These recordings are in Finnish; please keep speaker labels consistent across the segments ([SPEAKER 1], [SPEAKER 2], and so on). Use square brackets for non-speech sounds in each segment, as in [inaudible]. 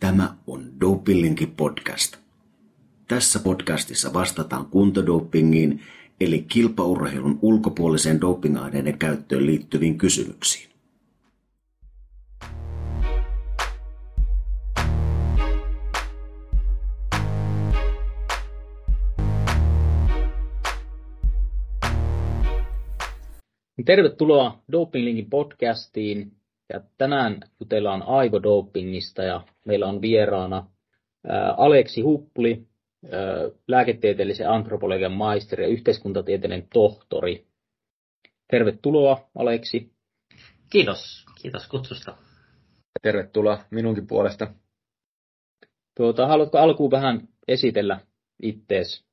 [SPEAKER 1] Tämä on Dopinglinki podcast. Tässä podcastissa vastataan kuntodopingiin eli kilpaurheilun ulkopuoliseen dopingaineiden käyttöön liittyviin kysymyksiin.
[SPEAKER 2] Tervetuloa Dopinglinkin podcastiin. Ja tänään jutellaan aivodopingista ja meillä on vieraana ää, Aleksi Huppuli, ää, lääketieteellisen antropologian maisteri ja yhteiskuntatieteellinen tohtori. Tervetuloa Aleksi.
[SPEAKER 3] Kiitos, kiitos kutsusta.
[SPEAKER 4] Tervetuloa minunkin puolesta.
[SPEAKER 2] Tuota, haluatko alkuun vähän esitellä ittees?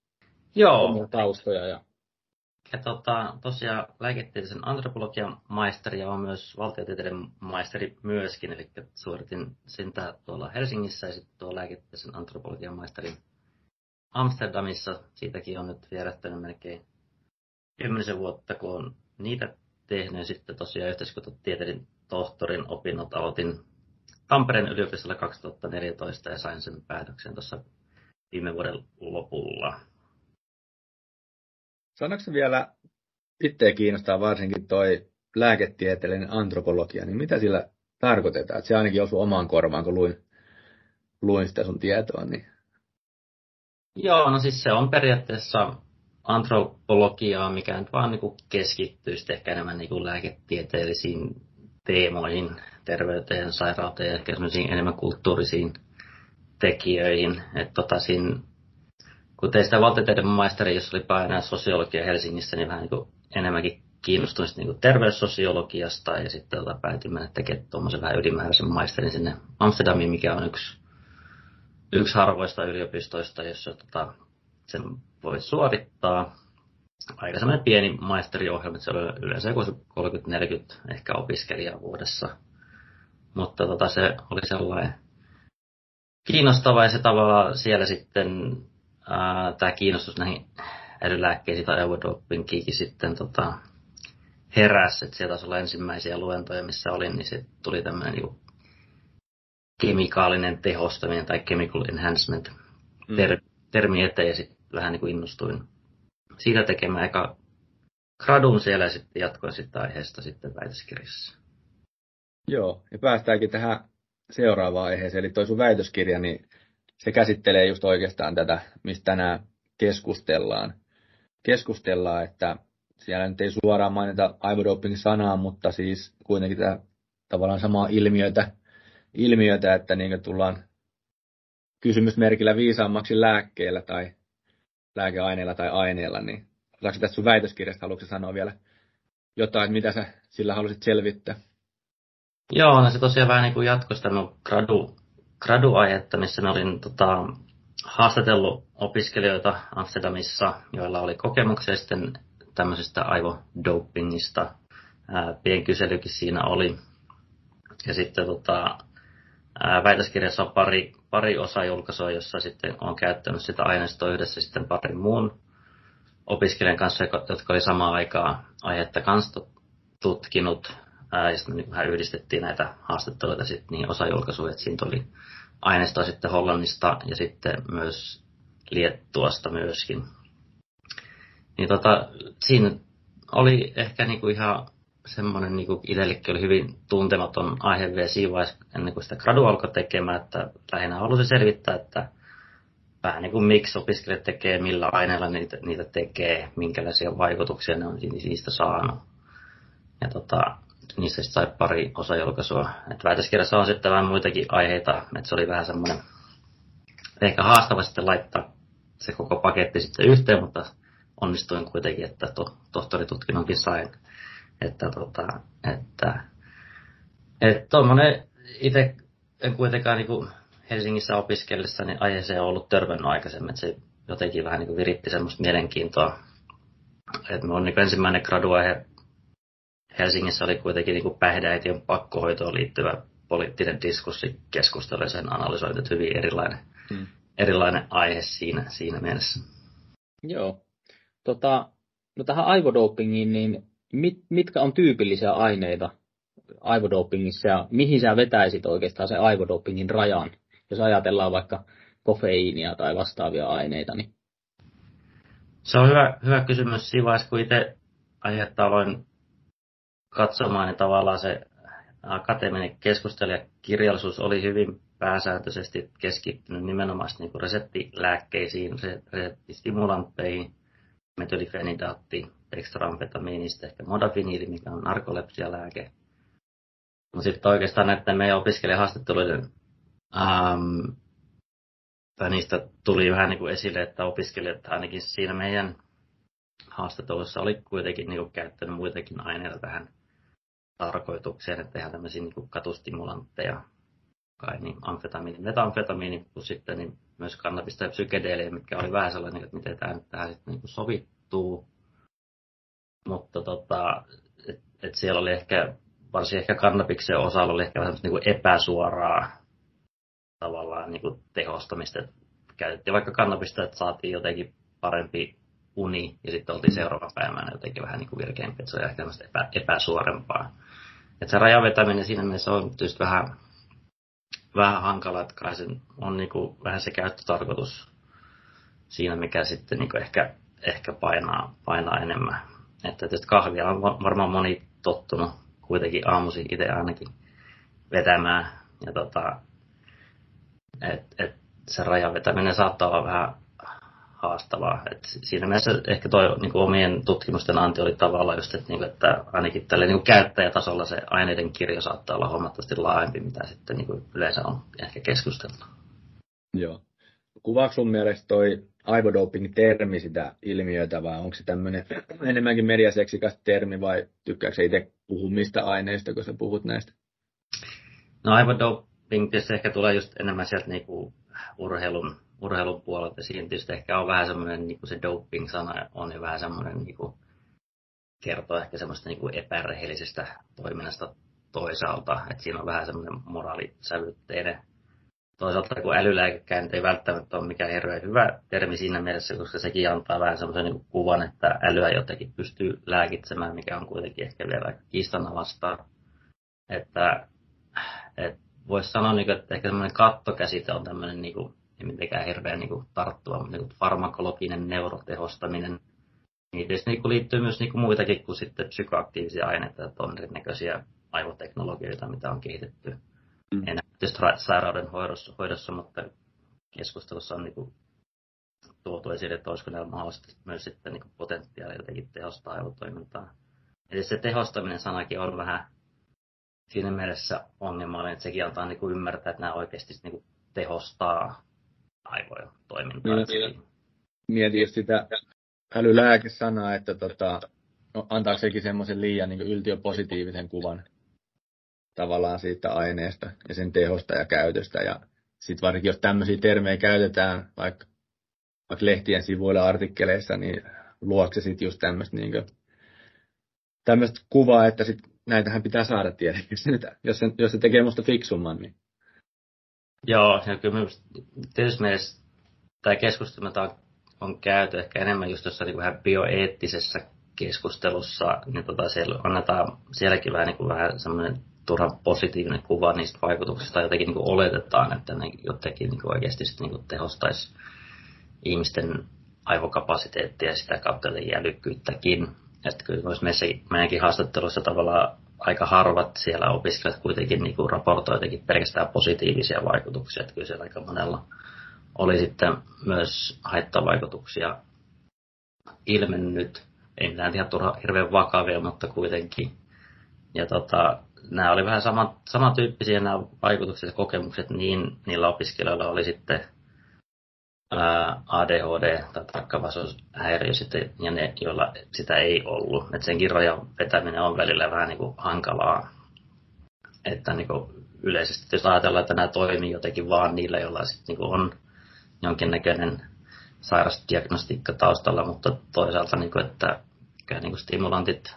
[SPEAKER 3] Joo.
[SPEAKER 2] Taustoja ja
[SPEAKER 3] ja tota, tosiaan lääketieteellisen antropologian maisteri ja on myös valtiotieteiden maisteri myöskin, eli suoritin sen tuolla Helsingissä ja sitten tuo lääketieteellisen antropologian maisterin Amsterdamissa. Siitäkin on nyt vierähtänyt melkein kymmenisen vuotta, kun on niitä tehnyt. Sitten tosiaan yhteiskuntatieteiden tohtorin opinnot aloitin Tampereen yliopistolla 2014 ja sain sen päätöksen tuossa viime vuoden lopulla.
[SPEAKER 4] Sanoitko vielä, itseä kiinnostaa varsinkin toi lääketieteellinen antropologia, niin mitä sillä tarkoitetaan? Että se ainakin osui omaan korvaan, kun luin, luin sitä sun tietoa. Niin...
[SPEAKER 3] Joo, no siis se on periaatteessa antropologiaa, mikä nyt vaan niin keskittyy ehkä enemmän niin lääketieteellisiin teemoihin, terveyteen, sairauteen, ehkä enemmän kulttuurisiin tekijöihin. Että tota, siinä kun tein sitä valtioteiden maisteri, jos oli painaa sosiologia Helsingissä, niin vähän niin enemmänkin kiinnostuin niin kuin terveyssosiologiasta ja sitten tota, päätin mennä tekemään tuommoisen vähän ylimääräisen maisterin sinne Amsterdamiin, mikä on yksi, yksi harvoista yliopistoista, jossa tota, sen voi suorittaa. Aika semmoinen pieni maisteriohjelma, että se oli yleensä joku 30-40 ehkä opiskelijaa vuodessa. Mutta tota, se oli sellainen kiinnostava ja se tavallaan siellä sitten tämä kiinnostus näihin älylääkkeisiin tai aivodopingiinkin sitten tota, heräsi, että sieltä taisi olla ensimmäisiä luentoja, missä olin, niin se tuli tämmöinen niin kemikaalinen tehostaminen tai chemical enhancement mm. ter- termi eteen ja sitten vähän niin kuin innostuin siitä tekemään eka gradun siellä ja sitten jatkoin sitten aiheesta sitten väitöskirjassa.
[SPEAKER 4] Joo, ja päästäänkin tähän seuraavaan aiheeseen, eli toi sun väitöskirja, niin se käsittelee just oikeastaan tätä, mistä tänään keskustellaan. Keskustellaan, että siellä nyt ei suoraan mainita aivodoping-sanaa, mutta siis kuitenkin tämä tavallaan samaa ilmiötä, ilmiötä että niin tullaan kysymysmerkillä viisaammaksi lääkkeellä tai lääkeaineella tai aineella, niin osaako tästä sun väitöskirjasta, haluatko sanoa vielä jotain, mitä sä sillä halusit selvittää?
[SPEAKER 3] Joo, no se tosiaan vähän niin kuin jatkosta mun gradu graduaihetta, missä mä olin tota, haastatellut opiskelijoita Amsterdamissa, joilla oli kokemuksia sitten tämmöisestä aivodopingista. Pienkyselykin siinä oli. Ja sitten tota, väitöskirjassa on pari, pari julkaisua, jossa sitten on käyttänyt sitä aineistoa yhdessä sitten parin muun opiskelijan kanssa, jotka oli samaan aikaan aihetta kanssa tutkinut. Ja sitten niin vähän yhdistettiin näitä haastatteluita sitten niin osajulkaisuja, että siinä tuli aineistoa sitten Hollannista ja sitten myös Liettuasta myöskin. Niin tota, siinä oli ehkä niinku ihan semmoinen niinku itsellekin oli hyvin tuntematon aihe vielä siinä vaiheessa, ennen kuin sitä gradu alkoi tekemään, että lähinnä halusin selvittää, että vähän niin kuin miksi opiskelijat tekee, millä aineella niitä, niitä tekee, minkälaisia vaikutuksia ne on niistä saanut. Ja tota, niissä sai pari osajulkaisua. Et väitöskirjassa on sitten vähän muitakin aiheita, että se oli vähän semmoinen ehkä haastava sitten laittaa se koko paketti sitten yhteen, mutta onnistuin kuitenkin, että to, tohtoritutkinnonkin sain. Että, tota, että, että tuommoinen itse en kuitenkaan niin Helsingissä opiskellessa niin aiheeseen ollut törmännyt aikaisemmin, että se jotenkin vähän niin viritti semmoista mielenkiintoa. Että on niin ensimmäinen graduaihe Helsingissä oli kuitenkin niin päihdeäitien pakkohoitoon liittyvä poliittinen diskurssi keskustelu ja sen analysointi, että hyvin erilainen, hmm. erilainen aihe siinä, siinä mielessä.
[SPEAKER 2] Joo. Tota, no tähän aivodopingiin, niin mit, mitkä on tyypillisiä aineita aivodopingissa ja mihin sä vetäisit oikeastaan se aivodopingin rajan jos ajatellaan vaikka kofeiinia tai vastaavia aineita, niin
[SPEAKER 3] se on hyvä, hyvä kysymys siinä vaiheessa, kun itse aihetta aloin katsomaan, niin tavallaan se akateeminen keskustelu ja kirjallisuus oli hyvin pääsääntöisesti keskittynyt nimenomaan niin kuin reseptilääkkeisiin, reseptistimulantteihin, metylifenidaatti, ekstraamfetamiinista, ehkä modafiniili, mikä on narkolepsialääke. No sitten oikeastaan näiden meidän opiskelijahaastatteluiden ähm, tai niistä tuli vähän niin kuin esille, että opiskelijat ainakin siinä meidän haastattelussa oli kuitenkin niin kuin käyttänyt muitakin aineita tähän tarkoitukseen, että tehdään tämmöisiä niin kuin katustimulantteja, kai niin amfetamiini, metamfetamiini, plus sitten niin myös kannabista ja psykedeeliä, mitkä oli vähän sellainen, että miten tämä nyt tähän sitten niin kuin sovittuu. Mutta tota, et, et siellä oli ehkä, varsin ehkä kannabiksen osalla oli ehkä vähän niin kuin epäsuoraa tavallaan niin kuin tehostamista. Että käytettiin vaikka kannabista, että saatiin jotenkin parempi uni ja sitten oltiin seuraavan päivänä jotenkin vähän niin virkeämpi, että se on ehkä epä, epäsuorempaa. Että se rajavetäminen siinä mielessä on tietysti vähän, vähän hankala, että kai se on niin kuin vähän se käyttötarkoitus siinä, mikä sitten niin kuin ehkä, ehkä painaa, painaa enemmän. Että tietysti kahvia on varmaan moni tottunut kuitenkin aamuisin itse ainakin vetämään. Ja tota, et, et se rajan vetäminen saattaa olla vähän haastavaa. Et siinä mielessä ehkä tuo niin omien tutkimusten anti oli tavallaan just, että, niin kuin, että ainakin tälle niin käyttäjätasolla se aineiden kirjo saattaa olla huomattavasti laajempi, mitä sitten niin kuin yleensä on ehkä keskusteltu.
[SPEAKER 4] Joo. Kuvaako sun mielestä toi aivodoping-termi sitä ilmiötä vai onko se tämmöinen [clears throat] enemmänkin mediaseksikas termi vai tykkääkö itse puhua mistä aineista, kun sä puhut näistä?
[SPEAKER 3] No aivodoping Ping tietysti ehkä tulee just enemmän sieltä niinku urheilun, urheilun puolelta. Siinä tietysti ehkä on vähän semmoinen, niin kuin se doping-sana on jo vähän semmoinen, niin kuin, kertoo ehkä semmoista niin kuin epärehellisestä toiminnasta toisaalta. Että siinä on vähän semmoinen moraalisävytteinen. Toisaalta kun älylääkekään ei välttämättä ole mikään hirveän hyvä termi siinä mielessä, koska sekin antaa vähän semmoisen niin kuvan, että älyä jotenkin pystyy lääkitsemään, mikä on kuitenkin ehkä vielä kiistanalasta. Että, että voisi sanoa, niin että ehkä semmoinen kattokäsite on tämmöinen, niin kuin, ei mitenkään hirveän niin kuin, tarttuva, mutta niin kuin farmakologinen neurotehostaminen. Niin tietysti niin kuin, liittyy myös niin kuin, muitakin kuin sitten psykoaktiivisia aineita, että on erinäköisiä aivoteknologioita, mitä on kehitetty mm. enää tietysti sairauden hoidossa, hoidossa mutta keskustelussa on niin kuin, tuotu esille, että olisiko näillä mahdollisesti myös sitten niin potentiaalia jotenkin tehostaa aivotoimintaa. Eli se tehostaminen sanakin on vähän siinä mielessä ongelmallinen, että sekin antaa niin kuin ymmärtää, että nämä oikeasti niin kuin tehostaa aivojen toimintaa.
[SPEAKER 4] Mietin just sitä älylääkesanaa, että tota, no, antaako sekin semmoisen liian niin yltiöpositiivisen kuvan tavallaan siitä aineesta ja sen tehosta ja käytöstä. Ja sitten varsinkin, jos tämmöisiä termejä käytetään vaikka, vaikka lehtien sivuilla artikkeleissa, niin luokse se sitten just tämmöistä niin tämmöistä kuvaa, että sit näitähän pitää saada tietenkin, [laughs] jos se, jos se tekee musta fiksumman. Niin.
[SPEAKER 3] Joo, ja kyllä myös, tietysti mielessä tämä keskustelu, on, on käyty ehkä enemmän just tuossa niin vähän bioeettisessä keskustelussa, niin tota siellä annetaan sielläkin vähän, niin kuin vähän semmoinen turhan positiivinen kuva niistä vaikutuksista, jotenkin niin kuin oletetaan, että ne jotenkin niin kuin oikeasti niin tehostaisi ihmisten aivokapasiteettia ja sitä kautta älykkyyttäkin. Että kyllä meidän, meidänkin haastattelussa tavallaan aika harvat siellä opiskelijat kuitenkin niin kuin raportoitikin pelkästään positiivisia vaikutuksia. Että kyllä siellä aika monella oli sitten myös haittavaikutuksia ilmennyt. Ei mitään ihan turha, hirveän vakavia, mutta kuitenkin. Ja tota, nämä oli vähän sama, samantyyppisiä nämä vaikutukset ja kokemukset, niin niillä opiskelijoilla oli sitten ADHD tai tarkkavaisuushäiriö sitten, ja ne, joilla sitä ei ollut. Et senkin rajan vetäminen on välillä vähän niin kuin hankalaa. Että niin kuin yleisesti, jos ajatellaan, että nämä toimii jotenkin vaan niillä, joilla sitten niin kuin on jonkinnäköinen sairasdiagnostiikka taustalla, mutta toisaalta, niin kuin, että niin kuin stimulantit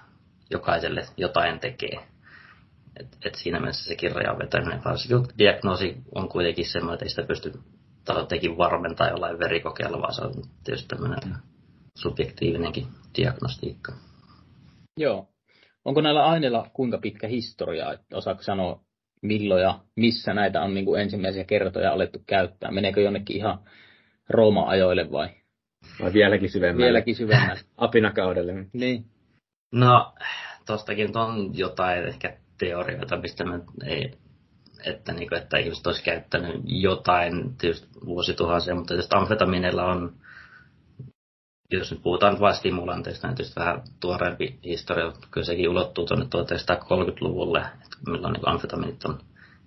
[SPEAKER 3] jokaiselle jotain tekee. Et, et siinä mielessä se kirjan vetäminen, varsinkin diagnoosi on kuitenkin semmoinen, että ei sitä pysty jotenkin varmentaa jollain verikokeella, vaan se on tietysti tämmöinen subjektiivinenkin diagnostiikka.
[SPEAKER 2] Joo. Onko näillä aineilla kuinka pitkä historia? Osaako sanoa, milloin ja missä näitä on niin kuin ensimmäisiä kertoja alettu käyttää? Meneekö jonnekin ihan Rooma-ajoille vai?
[SPEAKER 4] Vai vieläkin syvemmälle?
[SPEAKER 2] Vieläkin syvemmälle. [laughs]
[SPEAKER 4] Apinakaudelle.
[SPEAKER 2] Niin.
[SPEAKER 3] No, tostakin on jotain ehkä teorioita, mistä mä ei, että, niin kuin, että ihmiset olisi käyttänyt jotain tietysti vuosituhansia, mutta tietysti amfetamineilla on, jos nyt puhutaan vain stimulanteista, niin tietysti vähän tuoreempi historia, kyllä sekin ulottuu tuonne 1930-luvulle, että milloin niin amfetaminit on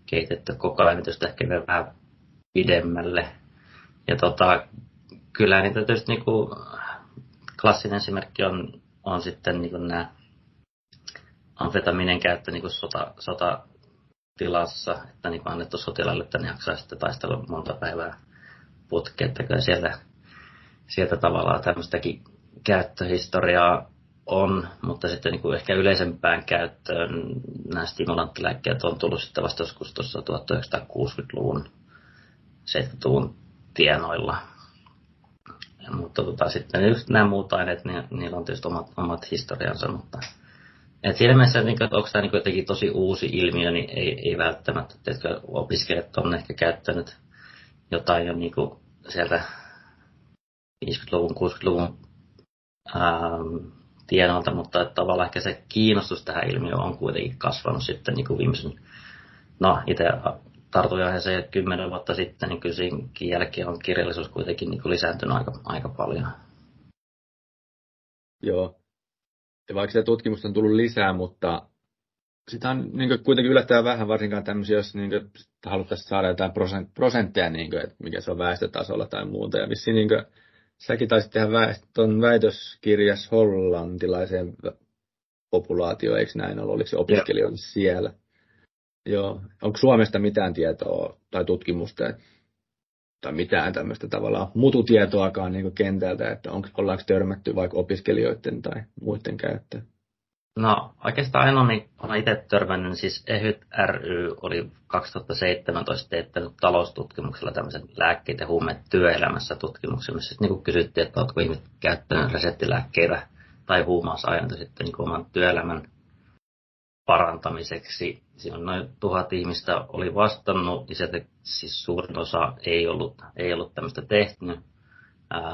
[SPEAKER 3] kehitetty koko ajan, tietysti ehkä vähän pidemmälle. Ja tota, kyllä niitä tietysti niin kuin, klassinen esimerkki on, on sitten niin kuin nämä amfetaminen käyttö niin kuin sota, sotatilassa, että niin kuin annettu sotilaille, että ne jaksaa sitten taistella monta päivää putkeen, että kyllä sieltä, sieltä tavallaan tämmöistäkin käyttöhistoriaa on, mutta sitten niin kuin ehkä yleisempään käyttöön nämä stimulanttilääkkeet on tullut sitten vasta joskus tuossa 1960-luvun, 70-luvun tienoilla. Ja, mutta tota, sitten just nämä muut aineet, niin, niillä on tietysti omat, omat historiansa, mutta et siinä mielessä, että onko tämä niin jotenkin tosi uusi ilmiö, niin ei, ei välttämättä. Että opiskelijat on ehkä käyttänyt jotain jo niin sieltä 50-luvun, 60-luvun ähm, tienoilta, mutta että tavallaan ehkä se kiinnostus tähän ilmiöön on kuitenkin kasvanut sitten niin viimeisen, no itse tartuin aiheeseen kymmenen vuotta sitten, niin kyllä siinäkin jälkeen on kirjallisuus kuitenkin niin lisääntynyt aika, aika paljon.
[SPEAKER 4] Joo, vaikka sitä tutkimusta on tullut lisää, mutta sitä on niin kuitenkin yllättävän vähän, varsinkaan tämmöisiä, jos niin haluttaisiin saada jotain prosentteja, niin kuin, että mikä se on väestötasolla tai muuta. Ja vissiin niin kuin, säkin taisit tehdä tuon väitöskirjas hollantilaiseen populaatioon, eikö näin ollut? Oliko se opiskelijoille siellä? Joo. Onko Suomesta mitään tietoa tai tutkimusta, tai mitään tämmöistä tavallaan mututietoakaan niin kentältä, että onko, ollaanko törmätty vaikka opiskelijoiden tai muiden käyttöön?
[SPEAKER 3] No oikeastaan ainoa, mihin olen itse törmännyt, siis EHYT ry oli 2017 teettänyt taloustutkimuksella tämmöisen lääkkeet ja huumeet työelämässä tutkimuksen, missä niin kysyttiin, että oletko ihmiset käyttänyt reseptilääkkeitä tai huumausaineita sitten niin oman työelämän parantamiseksi. Siinä on noin tuhat ihmistä oli vastannut, ja sieltä siis suurin osa ei ollut, ei ollut tämmöistä tehnyt.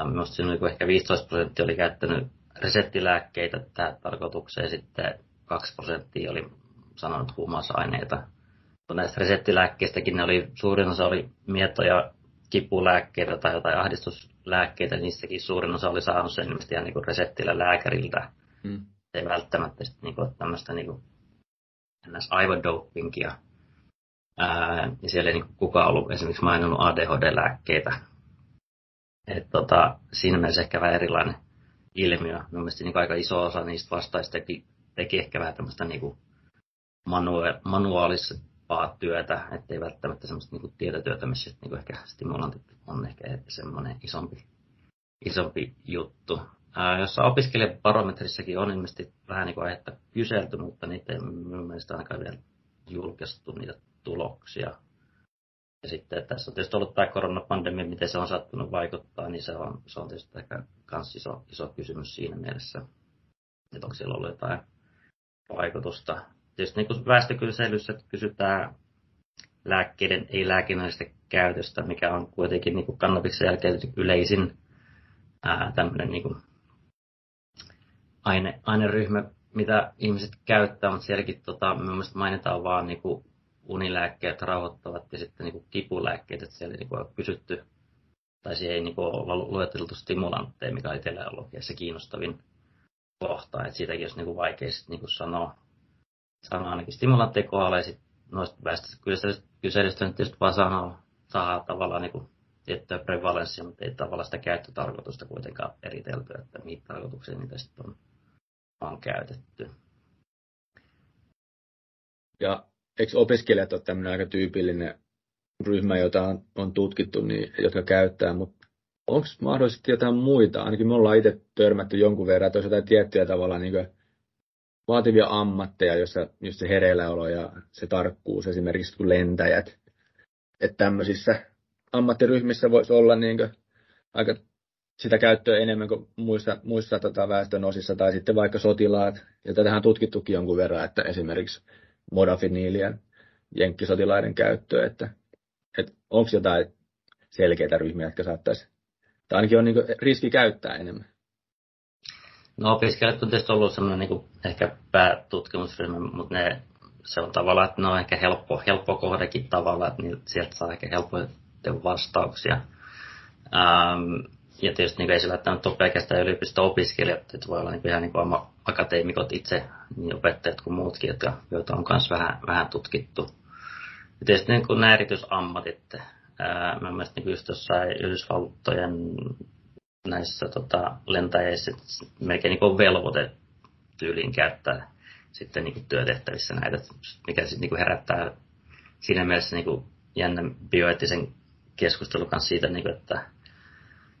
[SPEAKER 3] Minusta siinä oli ehkä 15 prosenttia oli käyttänyt reseptilääkkeitä tähän tarkoitukseen, sitten 2 prosenttia oli sanonut huumausaineita. Näistä reseptilääkkeistäkin ne oli, suurin osa oli mietoja kipulääkkeitä tai jotain ahdistuslääkkeitä, niistäkin suurin osa oli saanut sen ilmeisesti ihan niin reseptillä lääkäriltä. Hmm. Ei välttämättä sitten niin kuin, tämmöistä niin kuin ns. aivodopingia. Ää, ja siellä ei niin kukaan ollut esimerkiksi maininnut ADHD-lääkkeitä. Et tota, siinä mielessä ehkä vähän erilainen ilmiö. Mun mielestä niin aika iso osa niistä vastaista teki, teki ehkä vähän tämmöistä niin manua- manuaalisempaa työtä, ettei välttämättä semmoista niin tietotyötä, missä niin ehkä stimulantit on ehkä semmoinen isompi, isompi juttu jossa opiskelijabarometrissakin on ilmeisesti vähän niin kuin aihetta kyselty, mutta niitä ei minun mielestä ainakaan vielä julkaistu niitä tuloksia. Ja sitten tässä on tietysti ollut tämä koronapandemia, miten se on sattunut vaikuttaa, niin se on, se on tietysti ehkä myös iso, iso kysymys siinä mielessä, että onko siellä ollut jotain vaikutusta. Tietysti niin kuin väestökyselyssä kysytään lääkkeiden ei-lääkinnällistä käytöstä, mikä on kuitenkin niin kuin kannabiksen jälkeen yleisin ää, tämmöinen niin kuin aine, aineryhmä, mitä ihmiset käyttää, mutta sielläkin tota, mielestäni mainitaan vaan niin kuin unilääkkeet, rauhoittavat ja sitten niin kuin kipulääkkeet, että siellä niin kuin on kysytty, tai siihen ei niin kuin olla lueteltu stimulantteja, mikä on itsellä ollut se kiinnostavin kohta, että siitäkin olisi niin kuin vaikea sitten niin kuin sanoa, sanoa ainakin stimulantteja kohdalla, ja sitten noista väestökyselystä nyt tietysti vaan sanoo, saa tavallaan niin kuin tiettyä prevalenssia, mutta ei tavallaan sitä käyttötarkoitusta kuitenkaan eritelty, että mihin tarkoituksiin niitä sitten on on käytetty.
[SPEAKER 4] Ja eikö opiskelijat ole tämmöinen aika tyypillinen ryhmä, jota on, on tutkittu, niin, jotka käyttää, mutta onko mahdollisesti jotain muita? Ainakin me ollaan itse törmätty jonkun verran, että olisi jotain tiettyjä tavalla niin vaativia ammatteja, jossa just se hereilläolo ja se tarkkuus, esimerkiksi kuin lentäjät. Että tämmöisissä ammattiryhmissä voisi olla niin aika sitä käyttöä enemmän kuin muissa, muissa tota väestön osissa, tai sitten vaikka sotilaat, ja tätähän on tutkittukin jonkun verran, että esimerkiksi modafiniilien jenkkisotilaiden käyttöön, että, että onko jotain selkeitä ryhmiä, jotka saattaisi, tai ainakin on niin riski käyttää enemmän.
[SPEAKER 3] No opiskelijat on tietysti ollut semmoinen niin ehkä päätutkimusryhmä, mutta ne, se on tavallaan, että ne on ehkä helppo, helppo kohdekin tavallaan, että sieltä saa ehkä helppoja vastauksia. Ähm, ja tietysti niin ei se välttämättä ole pelkästään yliopisto-opiskelijat, että voi olla niin ihan niin kuin akateemikot itse, niin opettajat kuin muutkin, jotka, joita on myös vähän, vähän tutkittu. Ja tietysti niin kuin nämä erityisammatit, ää, mä mielestä niin just jossain Yhdysvaltojen näissä tota, lentäjissä melkein niin kuin velvoite tyyliin käyttää sitten niin kuin työtehtävissä näitä, mikä sitten niin kuin herättää siinä mielessä niin kuin jännän bioeettisen keskustelun kanssa siitä, niin kuin, että,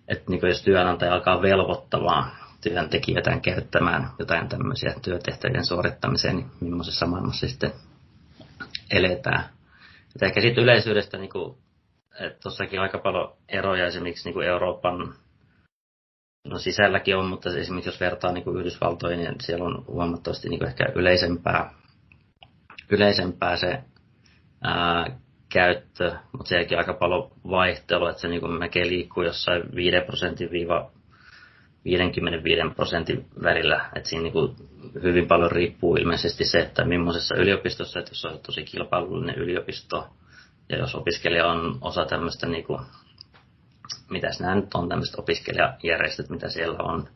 [SPEAKER 3] että niin jos työnantaja alkaa velvoittavaa työntekijöitä käyttämään jotain tämmöisiä työtehtävien suorittamiseen, niin millaisessa maailmassa sitten eletään. Että ehkä sitten yleisyydestä, niin kuin, että tuossakin aika paljon eroja esimerkiksi niin kuin Euroopan no sisälläkin on, mutta esimerkiksi jos vertaa niin kuin Yhdysvaltoihin, niin siellä on huomattavasti niin kuin ehkä yleisempää, yleisempää se ää, käyttö, mutta sielläkin aika paljon vaihtelua, että se niin melkein liikkuu jossain 5 prosentin viiva 55 prosentin välillä. Että siinä niin kuin hyvin paljon riippuu ilmeisesti se, että millaisessa yliopistossa, että jos on tosi kilpailullinen yliopisto, ja jos opiskelija on osa tämmöistä, niin kuin, mitäs nämä nyt on, tämmöiset opiskelijajärjestöt, mitä siellä on,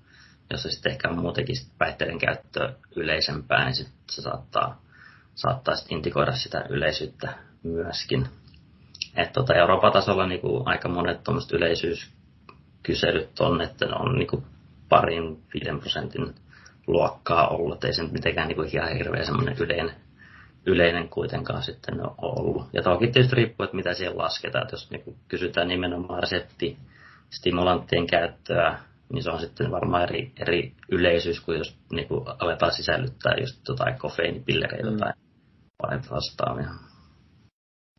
[SPEAKER 3] jossa sitten ehkä muutenkin päihteiden käyttö yleisempää, niin sit se saattaa, saattaa sitten indikoida sitä yleisyyttä myöskin. Et tota, Euroopan tasolla niin kuin aika monet tuommoiset yleisyyskyselyt on, että ne on niin kuin parin, viiden prosentin luokkaa ollut. Ei se nyt mitenkään niin kuin ihan hirveän semmoinen yleinen, yleinen kuitenkaan sitten ole ollut. Ja toki tietysti riippuu, että mitä siellä lasketaan. Että jos niin kuin kysytään nimenomaan resepti stimulanttien käyttöä, niin se on sitten varmaan eri, eri yleisyys kuin jos niin kuin aletaan sisällyttää just jotain kofeiinipillereitä mm. tai vastaavia.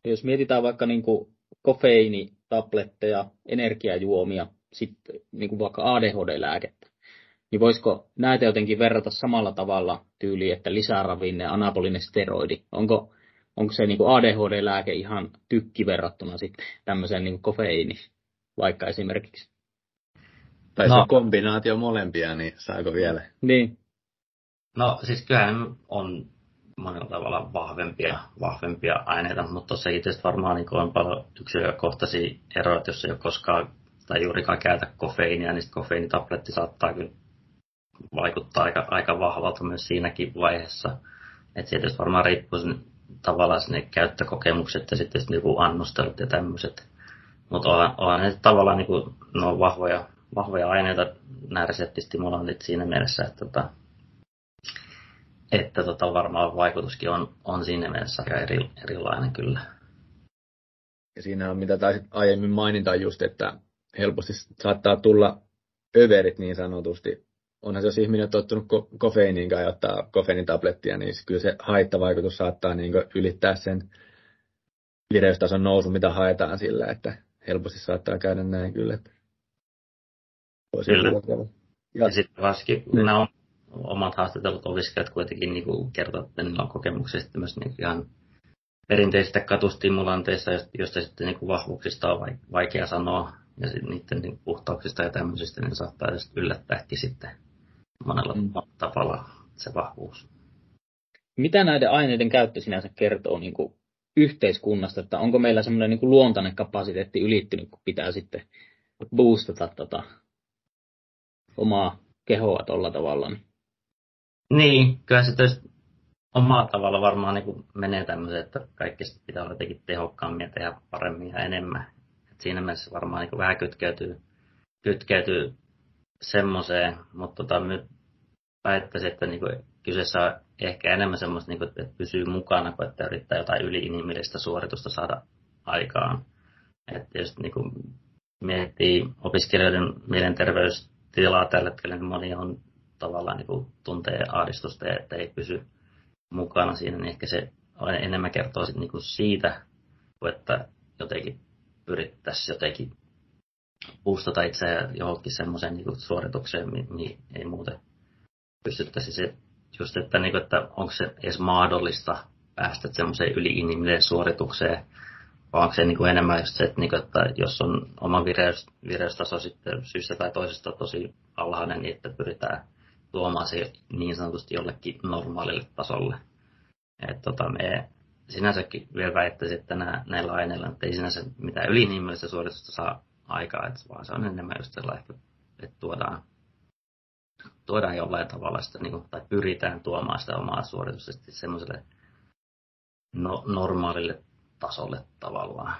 [SPEAKER 2] Jos mietitään vaikka niin kuin kofeiinitabletteja, energiajuomia, sitten niin kuin vaikka ADHD-lääkettä, niin voisiko näitä jotenkin verrata samalla tavalla tyyliin, että lisäravinne, anabolinen steroidi? Onko, onko se niin kuin ADHD-lääke ihan tykki verrattuna sitten tämmöiseen niin kuin kofeiini, vaikka esimerkiksi?
[SPEAKER 4] Tai no. se kombinaatio molempia, niin saako vielä?
[SPEAKER 2] Niin.
[SPEAKER 3] No siis kyllähän on monella tavalla vahvempia, vahvempia aineita, mutta tuossakin tietysti varmaan niin on paljon yksilökohtaisia eroja, jos ei ole koskaan tai juurikaan käytä kofeiinia, niin kofeiinitabletti saattaa kyllä vaikuttaa aika, aika vahvalta myös siinäkin vaiheessa. Että siitä varmaan riippuu sen, tavallaan sinne käyttökokemukset ja sitten niinku annostelut ja tämmöiset. Mutta onhan, onhan ne tavallaan niinku, no vahvoja, vahvoja aineita, nämä reseptistimulantit siinä mielessä, että, tota, että tota, varmaan vaikutuskin on, on siinä mielessä aika eri, erilainen kyllä.
[SPEAKER 4] Ja siinä on, mitä taisit aiemmin mainita just, että helposti saattaa tulla överit niin sanotusti. Onhan se, jos ihminen on tottunut ko- kofeiiniin ja ottaa kofeiinitablettia, niin kyllä se haittavaikutus saattaa niin ylittää sen vireystason nousu, mitä haetaan sillä, että helposti saattaa käydä näin kyllä. Että
[SPEAKER 3] kyllä. Ja, ja sitten varsinkin, niin. nämä on omat haastatellut opiskelijat kuitenkin niin kuin kertovat, että niillä on kokemuksia myös niin ihan perinteisistä katustimulanteista, joista sitten niin kuin vahvuuksista on vaikea sanoa, ja sitten niiden niin puhtauksista ja tämmöisistä, niin saattaa yllättääkin sitten monella mm. tavalla se vahvuus.
[SPEAKER 2] Mitä näiden aineiden käyttö sinänsä kertoo niin kuin yhteiskunnasta, että onko meillä semmoinen niin kuin luontainen kapasiteetti ylittynyt, kun pitää sitten boostata tota omaa kehoa tuolla tavalla? Niin,
[SPEAKER 3] niin kyllä se tietysti omalla tavalla varmaan niin menee tämmöiseen, että kaikki pitää olla jotenkin tehokkaammin ja tehdä paremmin ja enemmän. Et siinä mielessä varmaan niin vähän kytkeytyy, kytkeytyy semmoiseen, mutta tota, nyt väittäisin, että niin kuin, kyseessä on ehkä enemmän semmoista, niin kuin, että pysyy mukana, kuin että yrittää jotain yliinhimillistä suoritusta saada aikaan. Että jos niin kuin, miettii opiskelijoiden mielenterveystilaa tällä hetkellä, niin moni on tavallaan niin kuin, tuntee ahdistusta ja että ei pysy mukana siinä, niin ehkä se enemmän kertoo sit, niin kuin siitä, että jotenkin pyrittäisiin jotenkin boostata itseä johonkin semmoiseen niin suoritukseen, mihin ei muuten pystyttäisi. Se just, että, niin kuin, että onko se edes mahdollista päästä semmoiseen yliinhimilliseen suoritukseen, vai onko se niin kuin enemmän just se, että, niin kuin, että jos on oma vireys, vireystaso sitten syystä tai toisesta tosi alhainen, niin että pyritään tuomaan se niin sanotusti jollekin normaalille tasolle. Et tota, me sinänsäkin vielä väittäisin, että nämä, näillä aineilla ei sinänsä mitään ylinhimillistä suoritusta saa aikaa, että vaan se on enemmän just sellainen, että tuodaan, tuodaan jollain tavalla sitä, niin kuin, tai pyritään tuomaan sitä omaa suoritusta semmoiselle no, normaalille tasolle tavallaan.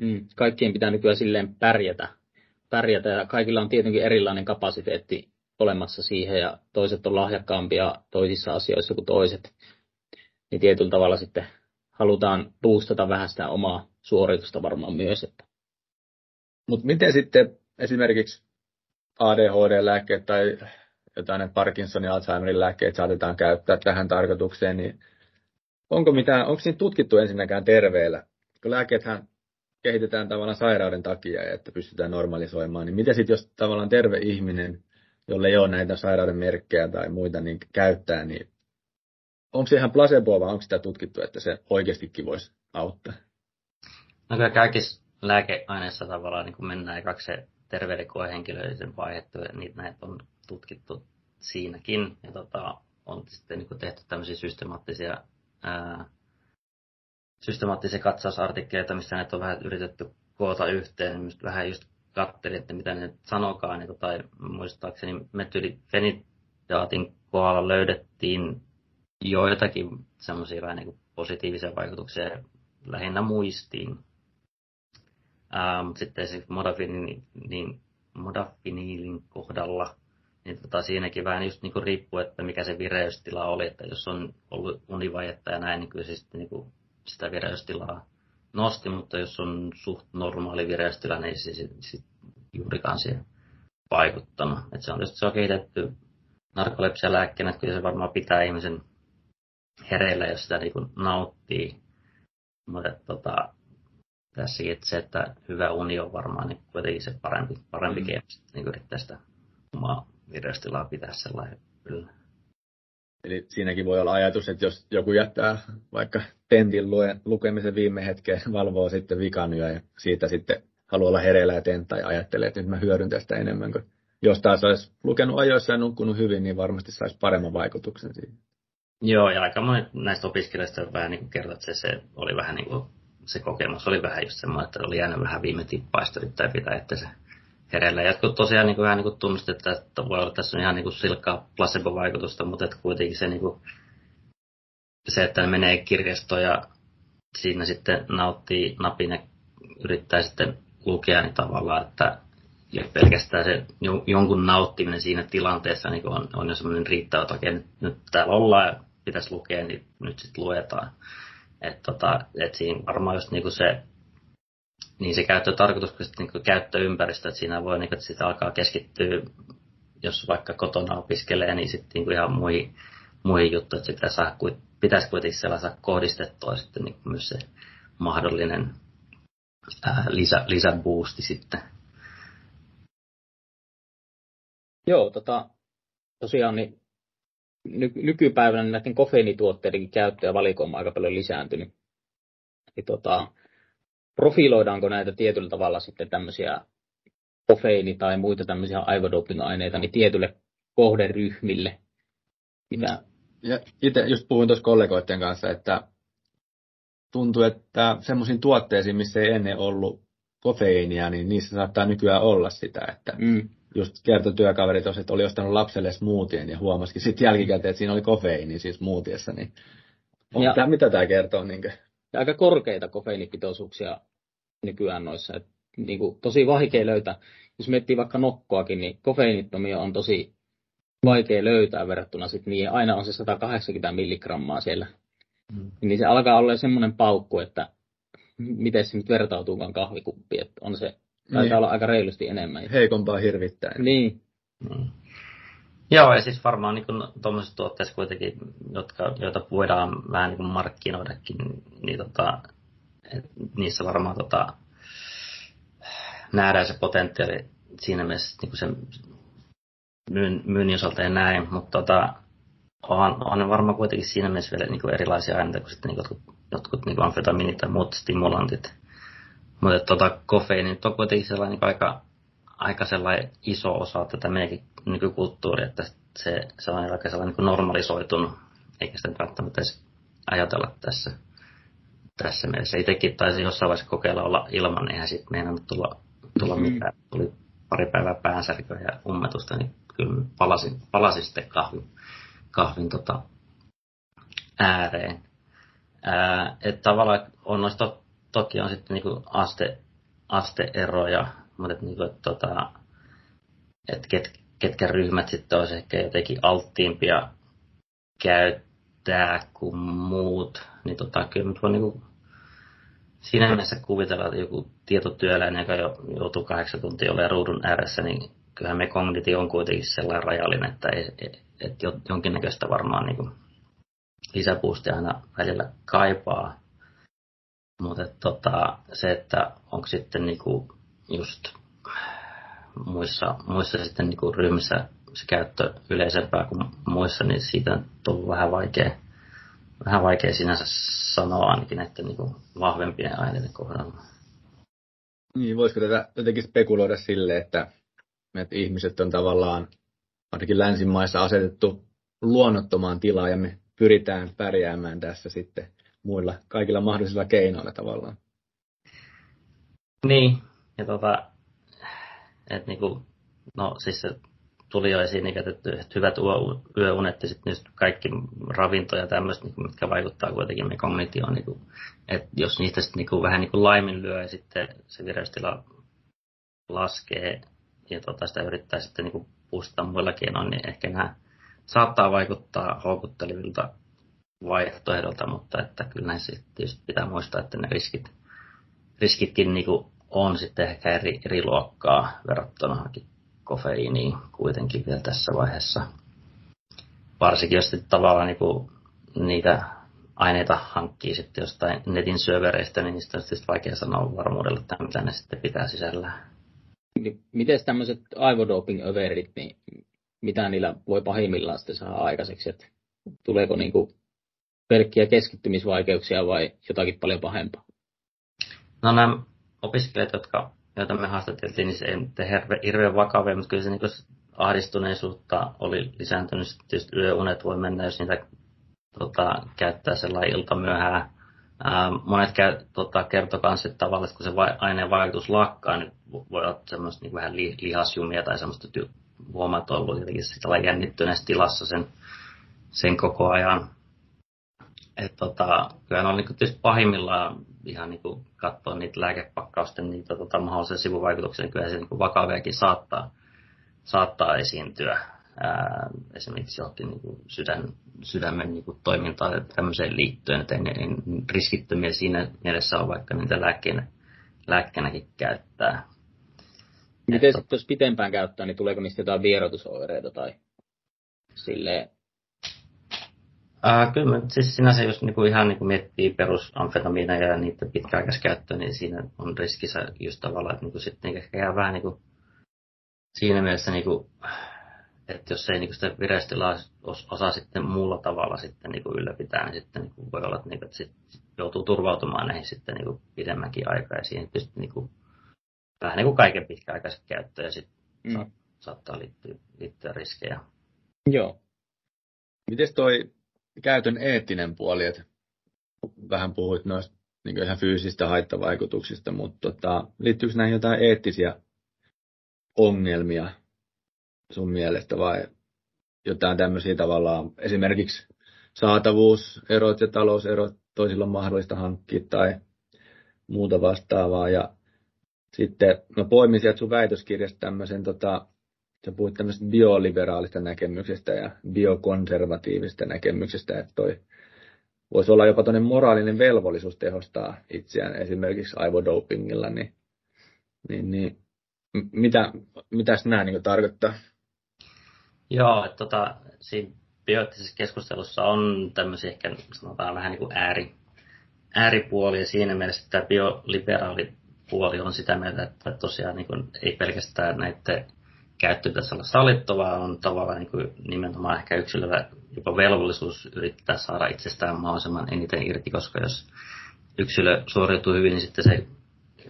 [SPEAKER 2] Mm, kaikkien pitää nykyään silleen pärjätä, pärjätä ja kaikilla on tietenkin erilainen kapasiteetti olemassa siihen ja toiset on lahjakkaampia toisissa asioissa kuin toiset. Niin tietyllä tavalla sitten halutaan boostata vähän sitä omaa suoritusta varmaan myös. Että.
[SPEAKER 4] Mutta miten sitten esimerkiksi ADHD-lääkkeet tai jotain Parkinsonin ja Alzheimerin lääkkeet saatetaan käyttää tähän tarkoitukseen, niin onko, mitään, onko siinä tutkittu ensinnäkään terveellä? Kun lääkkeethän kehitetään tavallaan sairauden takia, että pystytään normalisoimaan, niin mitä sitten jos tavallaan terve ihminen, jolle ei ole näitä sairauden merkkejä tai muita, niin käyttää, niin onko se ihan placeboa vai onko sitä tutkittu, että se oikeastikin voisi auttaa?
[SPEAKER 3] No kyllä kaikissa lääkeaineissa tavallaan niin kun mennään ekaksi se terveyden koehenkilöiden vaihettu, niin näitä on tutkittu siinäkin. Ja tota, on sitten niin tehty tämmöisiä systemaattisia ää, systemaattisia katsausartikkeleita, missä näitä on vähän yritetty koota yhteen. Niin vähän just katselin, että mitä ne sanokaan. Niin tota, muistaakseni metylifenidaatin kohdalla löydettiin joitakin semmoisia vähän niin positiivisia vaikutuksia lähinnä muistiin. Ää, mutta sitten se modafinin, niin modafiniilin kohdalla, niin tota, siinäkin vähän just niin riippuu, että mikä se vireystila oli, että jos on ollut univajetta ja näin, niin kyllä se sitten niin sitä vireystilaa nosti, mutta jos on suht normaali vireystila, niin se sitten sit juurikaan siihen vaikuttanut. Et se on just se on kehitetty narkolepsialääkkeenä, että kyllä se varmaan pitää ihmisen hereillä, jos sitä niin nauttii. Mutta tota, tässäkin, että se, että hyvä uni on varmaan niin kuitenkin se parempi, parempi mm. keino niin yrittää sitä omaa vireystilaa pitää sellainen yllä.
[SPEAKER 4] Eli siinäkin voi olla ajatus, että jos joku jättää vaikka tentin lue, lukemisen viime hetkeen, [laughs] valvoo sitten vikanyö ja siitä sitten haluaa olla hereillä ja tentta ja ajattelee, että nyt mä hyödyn tästä enemmän kuin jos taas olisi lukenut ajoissa ja nukkunut hyvin, niin varmasti saisi paremman vaikutuksen siihen.
[SPEAKER 3] Joo, ja aika moni näistä opiskelijoista vähän niin kertoo, että se, se oli vähän niin kuin, se kokemus oli vähän just semmoinen, että oli jäänyt vähän viime tippaista yrittää pitää, että se hereillä. Ja tosiaan niin kuin, vähän niin kuin tunnustettu, että voi olla tässä on ihan niin kuin silkkaa placebo-vaikutusta, mutta että kuitenkin se, niin kuin, se, että ne menee kirjastoon ja siinä sitten nauttii napin ja yrittää sitten lukea, niin tavallaan, että ja pelkästään se jonkun nauttiminen siinä tilanteessa niin on, on jo semmoinen riittävä, että okei, nyt, nyt täällä ollaan ja pitäisi lukea, niin nyt sitten luetaan. Että tota, et siinä varmaan just niinku se, niin se käyttötarkoitus kuin niinku käyttöympäristö, että siinä voi niinku, että sitä alkaa keskittyä, jos vaikka kotona opiskelee, niin sitten niinku ihan muihin, muihin juttuihin, että sitä saa, pitäisi kuitenkin sellaista kohdistettua sitten niinku myös se mahdollinen ää, lisä, lisäboosti sitten.
[SPEAKER 2] Joo, tota, tosiaan niin ny, nykypäivänä näiden kofeiinituotteidenkin käyttö ja valikoima aika paljon lisääntynyt. Eli tota, profiloidaanko näitä tietyllä tavalla sitten tämmöisiä kofeiini- tai muita tämmöisiä aivodoping-aineita niin tietylle kohderyhmille?
[SPEAKER 4] Mitä? Ja itse just puhuin tuossa kollegoiden kanssa, että tuntuu, että semmoisiin tuotteisiin, missä ei ennen ollut kofeiinia, niin niissä saattaa nykyään olla sitä, että mm just kertoi työkaverit, että oli ostanut lapselle smoothien ja huomasikin sitten jälkikäteen, että siinä oli kofeiini siis smoothiessa, niin on ja, tämä, mitä tämä kertoo? Niin
[SPEAKER 2] ja aika korkeita kofeiinipitoisuuksia nykyään noissa. Et, niin kuin, tosi vaikea löytää. Jos miettii vaikka nokkoakin, niin kofeiinittomia on tosi vaikea löytää verrattuna sit niin aina on se 180 milligrammaa siellä. Mm. Niin se alkaa olla semmoinen paukku, että miten se nyt vertautuukaan kahvikuppi, että on se Taitaa niin. olla aika reilusti enemmän.
[SPEAKER 4] Heikompaa hirvittäin.
[SPEAKER 2] Niin.
[SPEAKER 3] Mm. Joo, ja siis varmaan niin tuommoisissa tuotteissa kuitenkin, jotka, joita voidaan vähän niin markkinoidakin, niin tota, niissä varmaan tota, nähdään se potentiaali siinä mielessä niin sen myyn, myynnin osalta ja näin, mutta tota, on, on varmaan kuitenkin siinä mielessä vielä niin kuin erilaisia aineita kuin sitten niin jotkut, jotkut niin amfetamiinit tai muut stimulantit. Mutta tota, kofeiini on kuitenkin sellainen niin aika, aika sellainen iso osa tätä meidänkin nykykulttuuria, että se, se on aika sellainen niin normalisoitunut, eikä sitä välttämättä edes ajatella tässä, tässä mielessä. Itsekin taisi jossain vaiheessa kokeilla olla ilman, niin eihän sitten meinannut tulla, tulla mm-hmm. mitään. Tuli pari päivää päänsärkyä ja ummetusta, niin kyllä palasin, palasin sitten kahvin, kahvin tota ääreen. Ää, että tavallaan on noista, toki on sitten niinku aste, asteeroja, mutta et niinku, et tota, et ket, ketkä ryhmät sitten olisi ehkä jotenkin alttiimpia käyttää kuin muut, niin tota, kyllä nyt voi niinku siinä mielessä kuvitella, että joku tietotyöläinen, joka jo joutuu kahdeksan tuntia olemaan ruudun ääressä, niin kyllähän me kognitio on kuitenkin sellainen rajallinen, että, ei, että jonkinnäköistä varmaan niin lisäpuustia aina välillä kaipaa. Mutta tota, se, että onko sitten niinku just muissa, muissa sitten niinku ryhmissä se käyttö yleisempää kuin muissa, niin siitä on vähän vaikea, vähän vaikea sinänsä sanoa ainakin näiden niinku vahvempien aineiden kohdalla.
[SPEAKER 4] Niin, voisiko tätä jotenkin spekuloida sille, että, että ihmiset on tavallaan ainakin länsimaissa asetettu luonnottomaan tilaan ja me pyritään pärjäämään tässä sitten muilla kaikilla mahdollisilla keinoilla tavallaan.
[SPEAKER 3] Niin, ja tota, että niinku, no siis se tuli jo esiin, että hyvät yöunet ja sitten kaikki ravinto ja tämmöistä, niinku, mitkä vaikuttaa kuitenkin me kognitioon, niinku, että jos niistä sitten niinku, vähän niinku laiminlyö ja sitten se vireystila laskee ja tota, sitä yrittää sitten niinku puustaa muilla keinoin, niin ehkä nämä saattaa vaikuttaa houkuttelevilta vaihtoehdolta, mutta että kyllä näissä tietysti pitää muistaa, että ne riskit, riskitkin niin on sitten ehkä eri, eri luokkaa verrattuna kofeiiniin kuitenkin vielä tässä vaiheessa. Varsinkin jos tavallaan niin kuin niitä aineita hankkii sitten jostain netin syövereistä, niin niistä on sitten vaikea sanoa varmuudella, että mitä ne sitten pitää sisällään.
[SPEAKER 2] Niin, miten tämmöiset aivodoping-överit, niin mitä niillä voi pahimmillaan sitten saada aikaiseksi? Että tuleeko niinku pelkkiä keskittymisvaikeuksia vai jotakin paljon pahempaa?
[SPEAKER 3] No nämä opiskelijat, jotka, joita me haastateltiin, niin se ei tehdä hirveän vakavia, mutta kyllä se niin ahdistuneisuutta oli lisääntynyt. Tietysti yöunet voi mennä, jos niitä tota, käyttää sellainen ilta myöhään. Ää, monet käy, tota, kertoo myös, että tavallaan, että kun se vai, aineen vaikutus lakkaa, niin voi olla semmoista niin vähän li, lihasjumia tai semmoista ty- huomaat ollut jotenkin sitä jännittyneessä tilassa sen, sen koko ajan. Et tota, kyllä ne on niin tietysti pahimmillaan ihan niin katsoa niitä lääkepakkausten niitä tota, mahdollisia sivuvaikutuksia, niin kyllä se niin vakaviakin saattaa, saattaa esiintyä. Ää, esimerkiksi johonkin niin sydän, sydämen niin toimintaan ja tämmöiseen liittyen, että ei ne riskittömiä siinä mielessä on vaikka niitä lääkkeenä, lääkkeenäkin käyttää.
[SPEAKER 2] Miten sitten, jos pitempään käyttää, niin tuleeko niistä jotain vierotusoireita tai silleen?
[SPEAKER 3] Äh, kyllä, siis sinänsä jos niinku ihan niinku miettii perusamfetamiina ja niiden pitkäaikaiskäyttöä, niin siinä on riskissä just tavallaan, että niinku sitten ehkä jää vähän niinku siinä mielessä, niinku, että jos ei niinku sitä vireystilaa osaa sitten muulla tavalla sitten niinku ylläpitää, niin sitten niinku voi olla, että, niinku, että sit joutuu turvautumaan näihin sitten niinku pidemmänkin aikaa ja siihen tietysti niinku vähän niin kuin kaiken pitkäaikaisen käyttöön ja sitten mm. saattaa liittyä, liittyä riskejä.
[SPEAKER 2] Joo.
[SPEAKER 4] Miten toi käytön eettinen puoli, että vähän puhuit noista niin ihan fyysistä haittavaikutuksista, mutta tota, liittyykö näihin jotain eettisiä ongelmia sun mielestä vai jotain tämmöisiä tavallaan esimerkiksi saatavuuserot ja talouserot toisilla on mahdollista hankkia tai muuta vastaavaa. Ja sitten mä poimin sieltä sun väitöskirjasta tämmöisen, tota, sä puhuit tämmöisestä bioliberaalista näkemyksestä ja biokonservatiivista näkemyksestä, että toi voisi olla jopa tuonne moraalinen velvollisuus tehostaa itseään esimerkiksi aivodopingilla, niin, niin, niin mitä, mitäs nämä niin tarkoittaa?
[SPEAKER 3] Joo, että tota, siinä bioettisessä keskustelussa on tämmöisiä ehkä sanotaan vähän niin kuin ääri, ääripuolia siinä mielessä, tämä bioliberaali puoli on sitä mieltä, että tosiaan niin kuin, ei pelkästään näiden käyttö pitäisi olla sallittua, on tavallaan niin kuin nimenomaan ehkä yksilöllä jopa velvollisuus yrittää saada itsestään mahdollisimman eniten irti, koska jos yksilö suoriutuu hyvin, niin sitten se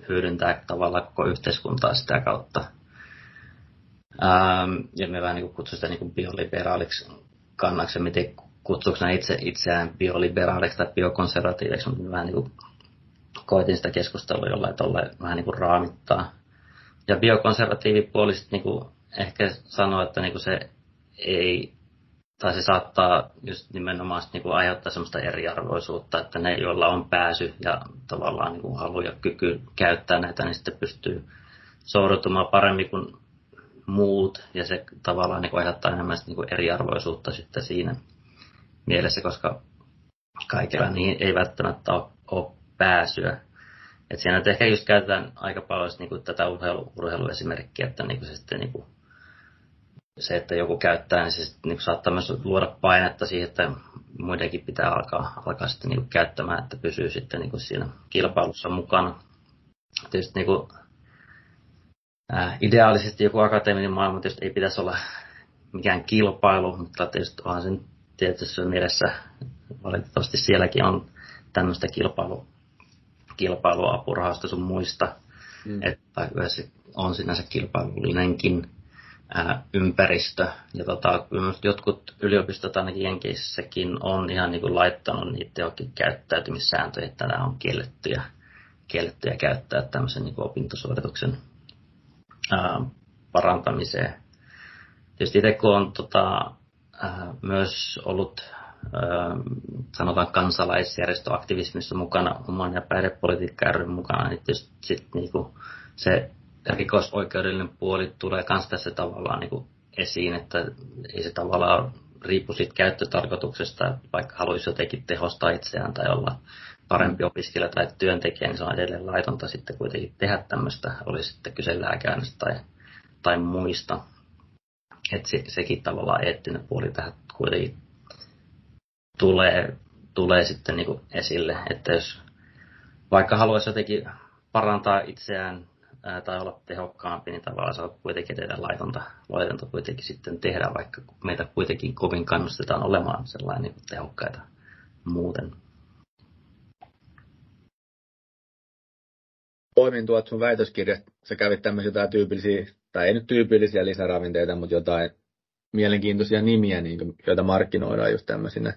[SPEAKER 3] hyödyntää tavallaan koko yhteiskuntaa sitä kautta. Ähm, ja me vähän niin kutsumme sitä niin bioliberaaliksi kannaksi, miten kutsuuko itse itseään bioliberaaliksi tai biokonservatiiviksi, mutta vähän niin kuin koitin sitä keskustelua jollain tolle vähän niin kuin raamittaa. Ja biokonservatiivipuoli sitten niin kuin ehkä sanoo, että niin kuin se ei, tai se saattaa just nimenomaan niin kuin aiheuttaa sellaista eriarvoisuutta, että ne, joilla on pääsy ja tavallaan niin kuin halu ja kyky käyttää näitä, niin sitten pystyy soudutumaan paremmin kuin muut, ja se tavallaan niin kuin aiheuttaa enemmän niin kuin eriarvoisuutta sitten siinä mielessä, koska kaikilla niin ei välttämättä ole, pääsyä. Et siinä ehkä just käytetään aika paljon niin kuin tätä urheilu, urheiluesimerkkiä, että niin kuin se, sitten, niin kuin, se, että joku käyttää, niin se sitten, niin saattaa myös luoda painetta siihen, että muidenkin pitää alkaa, alkaa sitten niin käyttämään, että pysyy sitten niin kuin siinä kilpailussa mukana. Tietysti niin kuin, äh, ideaalisesti joku akateeminen maailma tietysti ei pitäisi olla mikään kilpailu, mutta tietysti onhan sen tietyssä mielessä valitettavasti sielläkin on tämmöistä kilpailu, kilpailuapurahoista sun muista, mm. että on sinänsä kilpailullinenkin ää, ympäristö. Ja tota, jotkut yliopistot ainakin Jenkeissäkin on ihan niin kuin laittanut niitä johonkin käyttäytymissääntöjä, että nämä on kiellettyjä, kiellettyjä käyttää tämmöisen niin kuin opintosuorituksen ää, parantamiseen. Tietysti itse kun on tota, ää, myös ollut sanotaan kansalaisjärjestöaktivismissa mukana, oman ja päihdepolitiikka mukana, niin tietysti sit niinku se rikosoikeudellinen puoli tulee myös tässä tavallaan niinku esiin, että ei se tavallaan riippu siitä käyttötarkoituksesta, vaikka haluaisi jotenkin tehostaa itseään tai olla parempi opiskelija tai työntekijä, niin se on edelleen laitonta sitten kuitenkin tehdä tämmöistä, oli sitten kyse lääkäännöstä tai, tai muista. Että se, sekin tavallaan eettinen puoli tähän kuitenkin tulee, tulee sitten niin kuin esille, että jos vaikka haluaisi jotenkin parantaa itseään ää, tai olla tehokkaampi, niin tavallaan saa kuitenkin tehdä laitonta, laitonta kuitenkin sitten tehdä, vaikka meitä kuitenkin kovin kannustetaan olemaan sellainen niin tehokkaita muuten.
[SPEAKER 4] Poimin tuot sun väitöskirjat, sä kävit tämmöisiä jotain tyypillisiä, tai ei nyt tyypillisiä lisäravinteita, mutta jotain mielenkiintoisia nimiä, niin kuin, joita markkinoidaan just tämmöisinä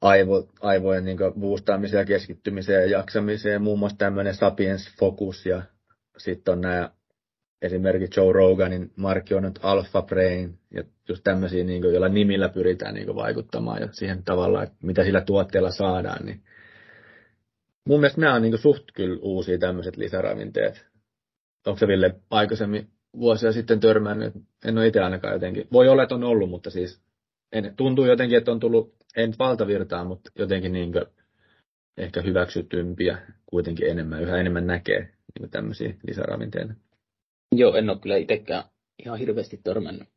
[SPEAKER 4] aivo, aivojen niin boostaamiseen ja keskittymiseen ja jaksamiseen. Muun muassa tämmöinen Sapiens Focus ja sitten on nämä esimerkiksi Joe Roganin markkinoinut Alpha Brain ja just tämmöisiä, niin kuin, joilla nimillä pyritään niin kuin, vaikuttamaan ja siihen tavallaan, että mitä sillä tuotteella saadaan. Niin mun mielestä nämä on niin kuin, suht kyllä uusia tämmöiset lisäravinteet. Onko se Ville aikaisemmin vuosia sitten törmännyt? En ole itse ainakaan jotenkin. Voi olla, että on ollut, mutta siis en, tuntuu jotenkin, että on tullut, en valtavirtaan, mutta jotenkin niin kuin, ehkä hyväksytympiä kuitenkin enemmän, yhä enemmän näkee niin tämmöisiä lisäravinteita.
[SPEAKER 2] Joo, en ole kyllä itsekään ihan hirveästi törmännyt.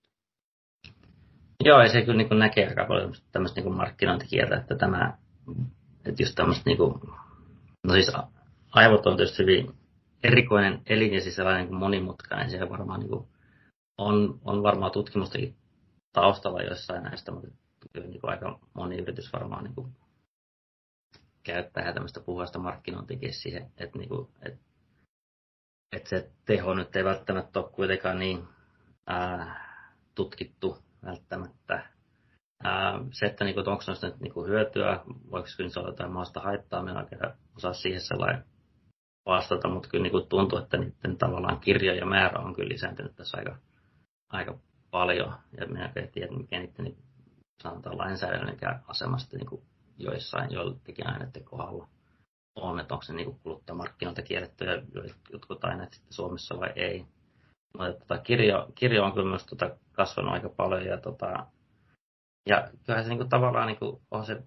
[SPEAKER 3] Joo, ja se kyllä niin näkee aika paljon tämmöistä niin markkinointikieltä, että tämä, että just tämmöistä niin kuin, no siis aivot on tietysti hyvin erikoinen elin ja siis sellainen niin monimutkainen, siellä varmaan niin kuin, on, on varmaan tutkimustakin taustalla jossain näistä, mutta kyllä niin kuin aika moni yritys varmaan niin kuin käyttää tämmöistä puhasta markkinointikin siihen, että, niin kuin, että, että se teho nyt ei välttämättä ole kuitenkaan niin ää, tutkittu välttämättä. Ää, se, että niin kuin, onko noista nyt niin kuin hyötyä, voiko se olla jotain maasta haittaa, minä oikein osaa siihen sellainen vastata, mutta kyllä niin kuin tuntuu, että niiden tavallaan kirja ja määrä on kyllä lisääntynyt tässä aika, aika paljon, ja minä en tiedä, mikä niiden niin, sanotaan lainsäädännön asemasta niin kuin joissain joillekin aineiden kohdalla on, että onko se niin kuluttajamarkkinoilta kielletty ja jotkut aineet sitten Suomessa vai ei. Mutta tota, kirjo, kirjo on kyllä myös tota, kasvanut aika paljon ja, tota, ja kyllähän se niin kuin, tavallaan niin kuin, on se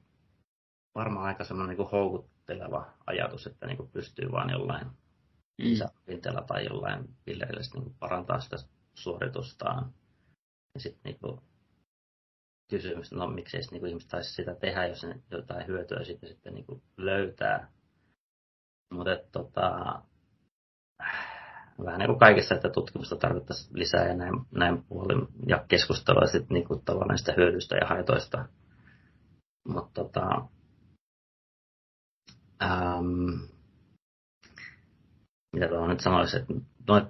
[SPEAKER 3] varmaan aika semmoinen niin houkutteleva ajatus, että niin kuin, pystyy vain jollain mm. tai jollain pillerillä niin parantaa sitä suoritustaan ja sitten niinku kysymys, no miksei niinku ihmiset taisi sitä tehdä, jos ne jotain hyötyä sitten, sitten niinku löytää. Mutta tota, vähän niin kuin kaikessa, että tutkimusta tarvittaisiin lisää ja näin, näin puolin, ja keskustelua sitten niin kuin tavallaan sitä hyödystä ja haitoista. Mutta tota, ähm, mitä tuohon nyt sanoisin, että noit,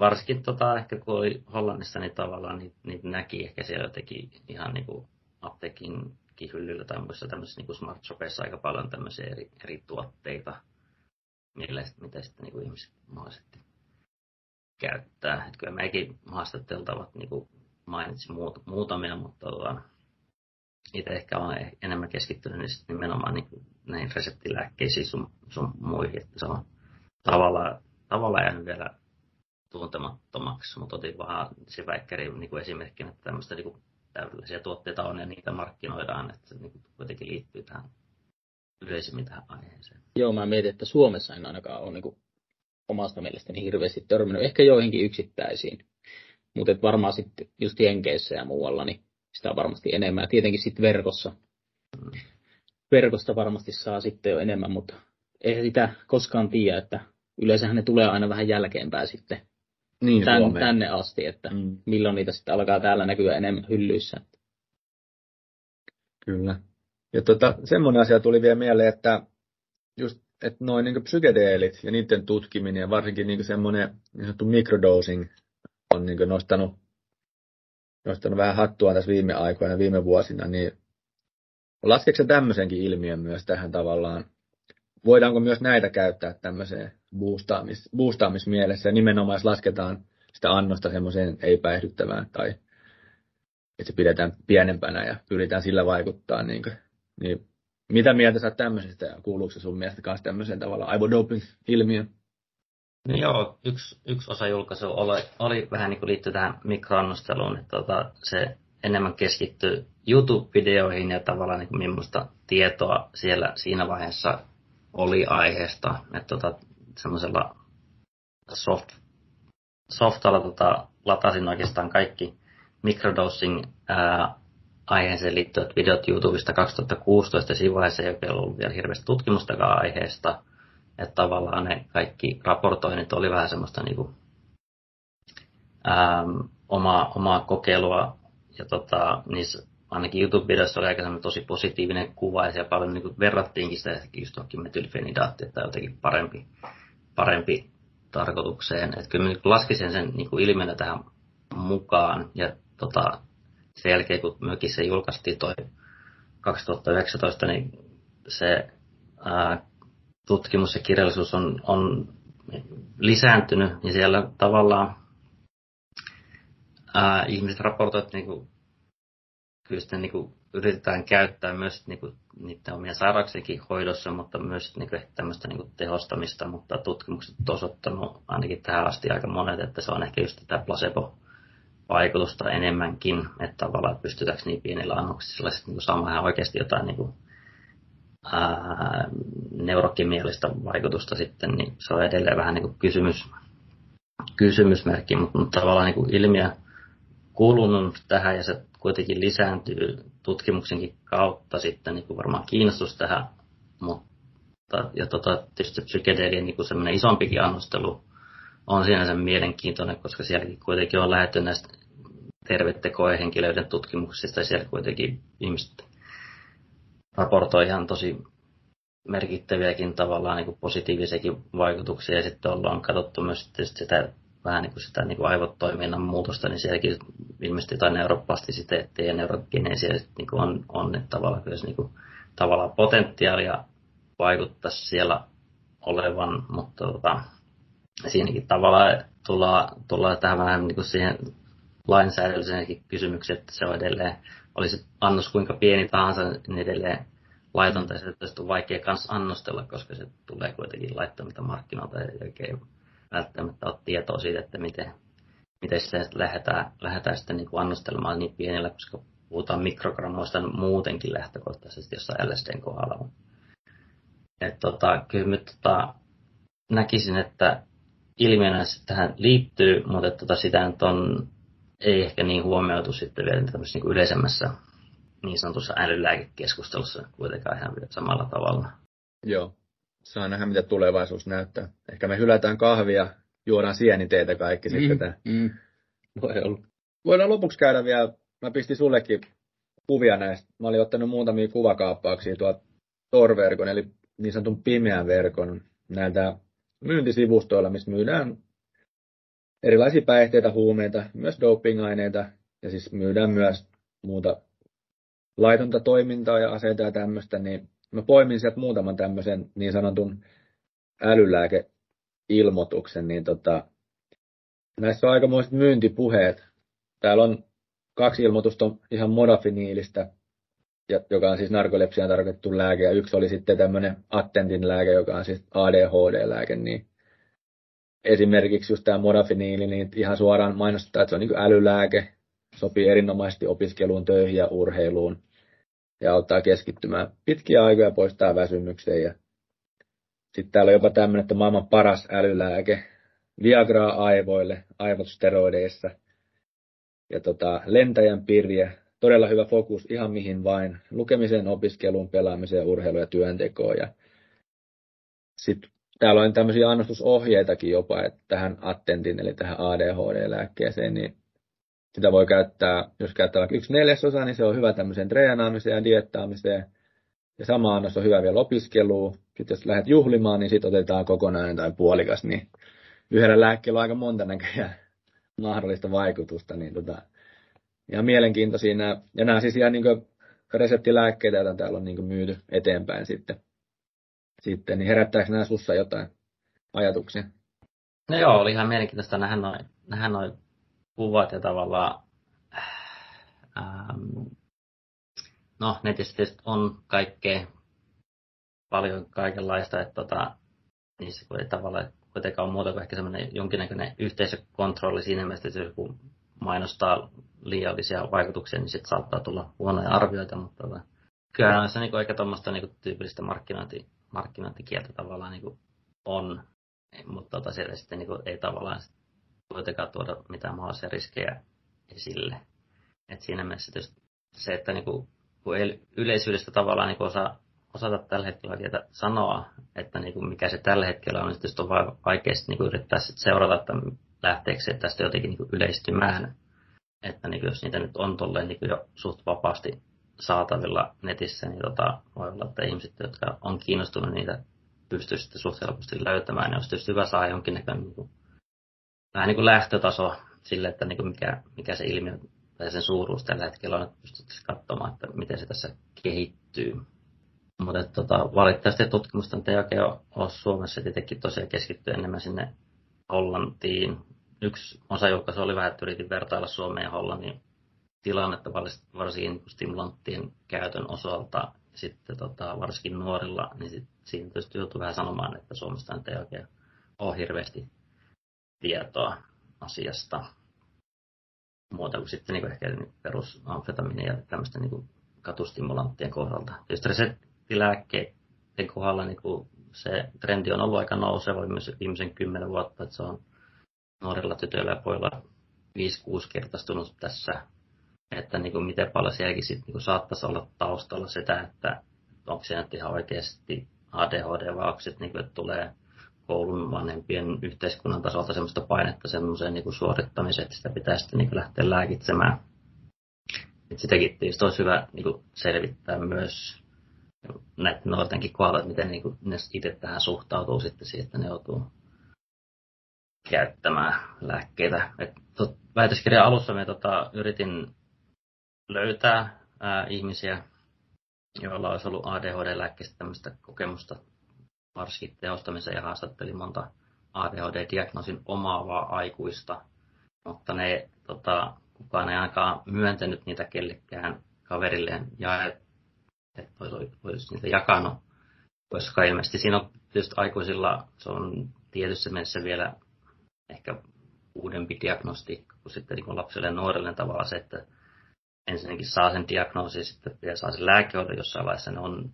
[SPEAKER 3] varsinkin tota, ehkä kun oli Hollannissa, niin tavallaan niitä, niitä näki ehkä siellä jotenkin ihan niin kuin apteekin hyllyllä tai muissa tämmöisissä niin smart shopeissa aika paljon tämmöisiä eri, eri tuotteita, millä, mitä sitten niin kuin ihmiset mahdollisesti käyttää. Että kyllä mekin haastateltavat niin kuin mainitsin muut, muutamia, mutta tota, itse ehkä olen enemmän keskittynyt niin nimenomaan niin kuin näihin reseptilääkkeisiin sun, sun muihin. Että se on tavallaan, tavallaan jäänyt vielä tuntemattomaksi, mutta otin vaan se väikkäri niin kuin esimerkkinä, että tämmöistä niin kuin täydellisiä tuotteita on ja niitä markkinoidaan, että se niin kuitenkin liittyy tähän yleisemmin tähän aiheeseen.
[SPEAKER 2] Joo, mä mietin, että Suomessa en ainakaan ole niin omasta mielestäni hirveästi törmännyt, ehkä joihinkin yksittäisiin, mutta varmaan sitten just Jenkeissä ja muualla, niin sitä on varmasti enemmän. Ja tietenkin sitten verkossa, verkosta varmasti saa sitten jo enemmän, mutta ei sitä koskaan tiedä, että yleensähän ne tulee aina vähän jälkeenpäin sitten niin, tän, tänne asti, että mm. milloin niitä sitten alkaa täällä näkyä enemmän hyllyissä.
[SPEAKER 4] Kyllä. Ja tota, semmoinen asia tuli vielä mieleen, että just että noin niin psykedeelit ja niiden tutkiminen ja varsinkin niin semmoinen niin sanottu microdosing on niin nostanut, nostanut vähän hattua tässä viime aikoina, viime vuosina, niin laskeeko se tämmöisenkin ilmiön myös tähän tavallaan? Voidaanko myös näitä käyttää tämmöiseen boostaamis, boostaamismielessä ja nimenomaan jos lasketaan sitä annosta semmoiseen ei-päihdyttävään tai että se pidetään pienempänä ja pyritään sillä vaikuttaa, niin, kuin, niin mitä mieltä sä tämmöisestä ja kuuluuko se sun mielestä myös tämmöiseen tavalla aivodoping-ilmiöön?
[SPEAKER 3] No joo, yksi, yksi osa julkaisu oli, oli vähän niin kuin liittyy tähän mikroannosteluun, että tota, se enemmän keskittyy YouTube-videoihin ja tavallaan niin kuin millaista tietoa siellä siinä vaiheessa oli aiheesta. Että tota, semmoisella soft, softalla tota, latasin oikeastaan kaikki microdosing aiheeseen liittyvät videot YouTubesta 2016 ja siinä vaiheessa ei ollut vielä hirveästi tutkimustakaan aiheesta. Että tavallaan ne kaikki raportoinnit oli vähän semmoista niinku, ää, omaa, omaa kokeilua ja tota, niissä ainakin YouTube-videossa oli aika tosi positiivinen kuva ja siellä paljon niin verrattiinkin sitä just johonkin metylfenidaatti, tai jotenkin parempi parempi tarkoitukseen. Että kyllä laskisin sen niin kuin ilmiönä tähän mukaan. Ja tota, sen jälkeen, kun mökissä julkaistiin toi 2019, niin se ää, tutkimus ja kirjallisuus on, on lisääntynyt, ja siellä tavallaan ää, ihmiset raportoivat niin kyllä sitten niin kuin yritetään käyttää myös niin kuin, niiden omien sairauksienkin hoidossa, mutta myös niin kuin, tämmöistä niin kuin, tehostamista, mutta tutkimukset ovat osoittanut ainakin tähän asti aika monet, että se on ehkä just tätä placebo-vaikutusta enemmänkin, että tavallaan pystytäänkö niin pienillä annoksilla niin saamaan oikeasti jotain niin kuin, ää, neurokemiallista vaikutusta sitten, niin se on edelleen vähän niin kuin kysymys, kysymysmerkki, mutta, mutta tavallaan niin kuin ilmiö kuulunut tähän ja se kuitenkin lisääntyy tutkimuksenkin kautta sitten niin kuin varmaan kiinnostus tähän, mutta ja tota, tietysti psykedeelien niin semmoinen isompikin annostelu on sinänsä mielenkiintoinen, koska sielläkin kuitenkin on lähetty näistä terveiden koehenkilöiden tutkimuksista. Ja siellä kuitenkin ihmiset raportoi ihan tosi merkittäviäkin tavallaan niin positiivisiakin vaikutuksia. Ja sitten ollaan katsottu myös sitä vähän niin kuin sitä niin kuin aivotoiminnan muutosta, niin sielläkin ilmeisesti jotain neuroplastisiteettia ja neurogeneesiä niin kuin on, on että tavallaan, myös niin kuin, tavallaan potentiaalia vaikuttaa siellä olevan, mutta tota, siinäkin tavallaan tullaan, tullaan tähän vähän niin kuin siihen lainsäädännölliseenkin kysymykseen, että se on edelleen, olisi annos kuinka pieni tahansa, niin edelleen laitonta, ja se on vaikea kanssa annostella, koska se tulee kuitenkin laittomilta markkinoilta ja oikein välttämättä ole tietoa siitä, että miten, miten se lähdetään, lähdetään sitten niin kuin annostelemaan niin pienellä, koska puhutaan mikrogrammoista muutenkin lähtökohtaisesti jossain LSDn kohdalla. Et tota, kyllä mä tota, näkisin, että ilmiönä tähän liittyy, mutta tota, sitä nyt on, ei ehkä niin huomioitu sitten vielä tämmöisessä niin yleisemmässä niin sanotussa älylääkekeskustelussa kuitenkaan ihan samalla tavalla.
[SPEAKER 4] Joo, saa nähdä, mitä tulevaisuus näyttää. Ehkä me hylätään kahvia juodaan sieniteitä kaikki mm, sitten. Tämän.
[SPEAKER 2] Mm. Voi olla.
[SPEAKER 4] Voidaan lopuksi käydä vielä, mä pistin sullekin kuvia näistä. Mä olin ottanut muutamia kuvakaappauksia tuolta Tor-verkon, eli niin sanotun pimeän verkon näiltä myyntisivustoilla, missä myydään erilaisia päihteitä, huumeita, myös dopingaineita, ja siis myydään myös muuta laitonta toimintaa ja aseita ja tämmöistä, niin mä poimin sieltä muutaman tämmöisen niin sanotun älylääkeilmoituksen, niin tota, näissä on aikamoiset myyntipuheet. Täällä on kaksi ilmoitusta ihan modafiniilistä, joka on siis narkolepsiaan tarkoitettu lääke, ja yksi oli sitten tämmöinen attentin lääke, joka on siis ADHD-lääke, niin esimerkiksi just tämä modafiniili, niin ihan suoraan mainostetaan, että se on niin älylääke, sopii erinomaisesti opiskeluun, töihin ja urheiluun, ja auttaa keskittymään pitkiä aikoja poistaa väsymyksen. Ja sitten täällä on jopa tämmöinen, että maailman paras älylääke, Viagraa aivoille, aivot steroideissa, ja tota, lentäjän pirje, todella hyvä fokus ihan mihin vain, lukemiseen, opiskeluun, pelaamiseen, urheiluun ja työntekoon. Ja sitten täällä on tämmöisiä annostusohjeitakin jopa, että tähän attentin, eli tähän ADHD-lääkkeeseen, niin sitä voi käyttää, jos käyttää vaikka yksi neljäsosa, niin se on hyvä tämmöiseen treenaamiseen ja diettaamiseen. Ja sama annos on hyvä vielä opiskeluun. Sitten jos lähdet juhlimaan, niin sitten otetaan kokonainen tai puolikas, niin yhdellä lääkkeellä on aika monta näköjä mahdollista vaikutusta. Niin tota, ihan mielenkiintoisia nämä. Ja nämä siis ihan niin reseptilääkkeitä, joita täällä on niin myyty eteenpäin sitten. Sitten niin herättääkö nämä sussa jotain ajatuksia?
[SPEAKER 3] No joo, oli ihan mielenkiintoista nähdä noin, nähdä noin kuvat ja tavallaan ähm, no netissä on kaikkea paljon kaikenlaista, että tota, niissä kun ei tavallaan kuitenkaan ole muuta kuin ehkä semmoinen jonkinnäköinen yhteisökontrolli siinä mielessä, että jos joku mainostaa liiallisia vaikutuksia, niin sitten saattaa tulla huonoja arvioita, mutta tota, kyllä se niin ehkä tuommoista niin tyypillistä markkinointi, markkinointikieltä tavallaan niin on, mutta tota, siellä sitten niin ei tavallaan kuitenkaan tuoda mitään mahdollisia riskejä esille. Et siinä mielessä se, että niin kuin, kun yleisyydestä tavallaan niin osaa, osata tällä hetkellä tietä sanoa, että niin kuin mikä se tällä hetkellä on, niin sitten on vaikea niin kuin yrittää sit seurata, että lähteekö se tästä jotenkin niin kuin yleistymään. Että niin kuin jos niitä nyt on tolleen niin kuin jo suht vapaasti saatavilla netissä, niin tota, voi olla, että ihmiset, jotka on kiinnostuneet niitä, pystyy sitten suht helposti löytämään, niin olisi tietysti hyvä saa jonkinnäköinen niin kuin vähän niin kuin lähtötaso sille, että niin kuin mikä, mikä se ilmiö tai sen suuruus tällä hetkellä on, että pystyttäisiin katsomaan, että miten se tässä kehittyy. Mutta tota, valitettavasti tutkimusten ei oikein ole Suomessa tietenkin tosiaan keskitty enemmän sinne Hollantiin. Yksi osa julkaisu oli vähän, että yritin vertailla Suomen ja Hollannin tilannetta varsinkin stimulanttien käytön osalta. Sitten tota, varsinkin nuorilla, niin sit, siinä tietysti joutuu vähän sanomaan, että Suomesta ei oikein ole hirveästi tietoa asiasta muuta kuin sitten niin kuin ehkä niin perusamfetamiini ja tämmöisten niin katustimulanttien kohdalta. Tietysti reseptilääkkeiden kohdalla niin kuin se trendi on ollut aika nouseva myös viimeisen kymmenen vuotta, että se on nuorilla tytöillä ja pojilla 5-6 kertaistunut tässä, että niin kuin miten paljon sielläkin sit, niin kuin saattaisi olla taustalla sitä, että onko se nyt ihan oikeasti ADHD vai onko se, niin kuin, että tulee koulun vanhempien yhteiskunnan tasolta semmoista painetta semmoiseen niin suorittamiseen, että sitä pitää sitten niin lähteä lääkitsemään. Et sitäkin tietysti olisi hyvä niin kuin selvittää myös näiden nuortenkin kohdalla, että miten niin kuin ne itse tähän suhtautuu sitten siihen, että ne joutuu käyttämään lääkkeitä. Et väitöskirjan alussa me tota, yritin löytää ää, ihmisiä, joilla olisi ollut ADHD-lääkkeistä tämmöistä kokemusta varsinkin tehostamisen ja haastatteli monta ADHD-diagnoosin omaavaa aikuista, mutta ne, tota, kukaan ei ainakaan myöntänyt niitä kellekään kaverilleen ja että olisi, olisi niitä jakanut, koska ilmeisesti siinä on tietysti aikuisilla, se on tietyssä mielessä vielä ehkä uudempi diagnostiikka kuin sitten niin kuin lapselle ja nuorelle tavallaan se, että ensinnäkin saa sen diagnoosin, sitten vielä saa sen lääkehoidon jossain vaiheessa, ne on,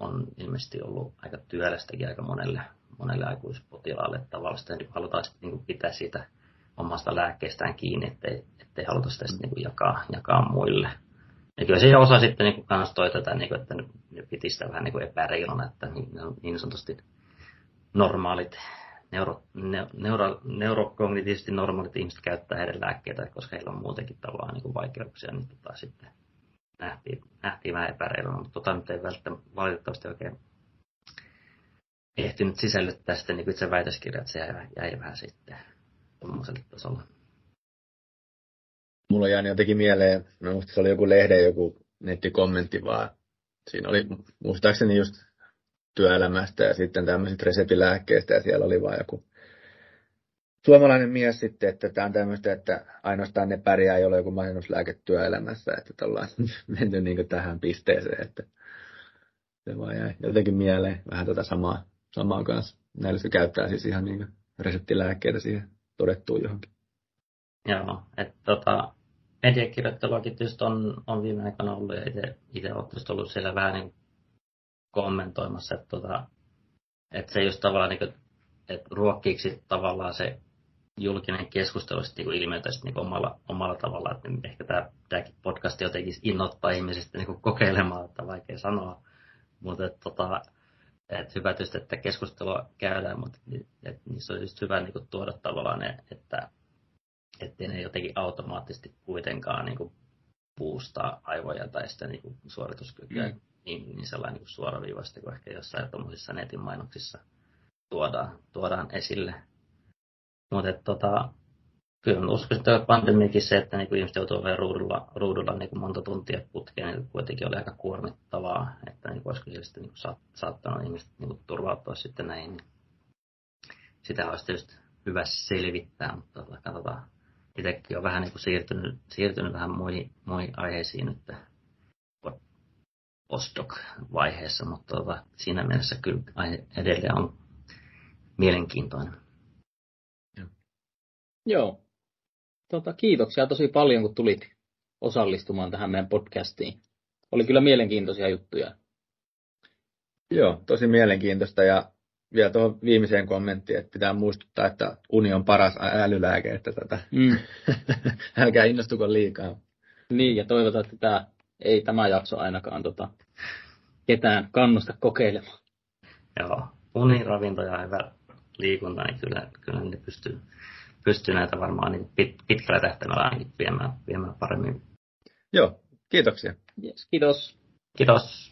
[SPEAKER 3] on ilmeisesti ollut aika työlästäkin aika monelle, monelle aikuispotilaalle. Tavallaan sitä niin halutaan sitten niin pitää siitä omasta lääkkeestään kiinni, ettei, ettei haluta sitä sitten niin jakaa, jakaa muille. Ja kyllä se osa sitten niin kanssa toi tätä, niin kuin, että ne piti sitä vähän niin epäreiluna, että niin, niin sanotusti normaalit neuro, ne, neuro, neurokognitiivisesti normaalit ihmiset käyttää heidän lääkkeitä, koska heillä on muutenkin tavallaan niin kuin vaikeuksia, niin tota sitten nähtiin, nähtiin vähän epäreiluna, mutta tota nyt ei välttämättä valitettavasti oikein ehtinyt sisällyttää sitten niin itse väitöskirja, että se jäi, jäi vähän sitten tuommoiselle tasolle.
[SPEAKER 4] Mulla on jäänyt jotenkin mieleen, no musta se oli joku lehden joku nettikommentti vaan, siinä oli muistaakseni just työelämästä ja sitten tämmöisistä reseptilääkkeistä ja siellä oli vain joku suomalainen mies sitten, että tämä on tämmöistä, että ainoastaan ne pärjää, joilla on joku masennuslääke työelämässä, että ollaan [laughs] menty niin tähän pisteeseen, että se vaan jäi jotenkin mieleen vähän tätä samaa, samaa kanssa. Näillä käyttää siis ihan niin reseptilääkkeitä siihen todettuun johonkin.
[SPEAKER 3] Joo, että tota, mediakirjoitteluakin on, on viime aikoina ollut ja itse olen ollut siellä vähän niin kommentoimassa, että, tota, että se just tavallaan niin kuin, että ruokkiiksi tavallaan se julkinen keskustelu sitten niin ilmiötä niin omalla, omalla tavallaan, että ehkä tämä, tämäkin podcast jotenkin innoittaa ihmisistä niin kokeilemaan, että vaikea sanoa, mutta että, tota, että hyvä tietysti, että keskustelua käydään, mutta että niissä on just hyvä niin kuin, tuoda tavallaan ne, että ettei ne jotenkin automaattisesti kuitenkaan niin kuin, puustaa aivoja tai sitä niin kuin, suorituskykyä mm. Niin, niin sellainen niin suoraviivasti kuin ehkä jossain tuommoisissa netin mainoksissa tuodaan, tuodaan esille. Mutta tota, kyllä uskon, että pandemiakin se, että niin ihmiset joutuu olemaan ruudulla, ruudulla niin kuin monta tuntia putkeen, niin kuitenkin oli aika kuormittavaa, että niin olisiko se sitten niin saat, saattanut ihmiset niin kuin turvautua sitten näihin. Sitä olisi tietysti hyvä selvittää, mutta tota, katsotaan. Itsekin on vähän niin kuin siirtynyt, siirtynyt vähän muihin, muihin aiheisiin nyt postdoc-vaiheessa, mutta tota, siinä mielessä kyllä aihe edelleen on mielenkiintoinen.
[SPEAKER 2] Joo. Tota, kiitoksia tosi paljon, kun tulit osallistumaan tähän meidän podcastiin. Oli kyllä mielenkiintoisia juttuja.
[SPEAKER 4] Joo, tosi mielenkiintoista ja vielä tuohon viimeiseen kommenttiin, että pitää muistuttaa, että uni on paras älylääke, että tätä mm. [laughs] älkää innostuko liikaa.
[SPEAKER 2] Niin, ja toivotaan, että tämä, ei tämä jakso ainakaan tota, ketään kannusta kokeilemaan.
[SPEAKER 3] Joo, uni, ravinto ja hyvä liikunta, niin kyllä, kyllä ne pystyy pystyy näitä varmaan niin pit, pitkällä tähtäimellä viemään, viemään paremmin.
[SPEAKER 4] Joo, kiitoksia.
[SPEAKER 2] Yes, kiitos.
[SPEAKER 3] Kiitos.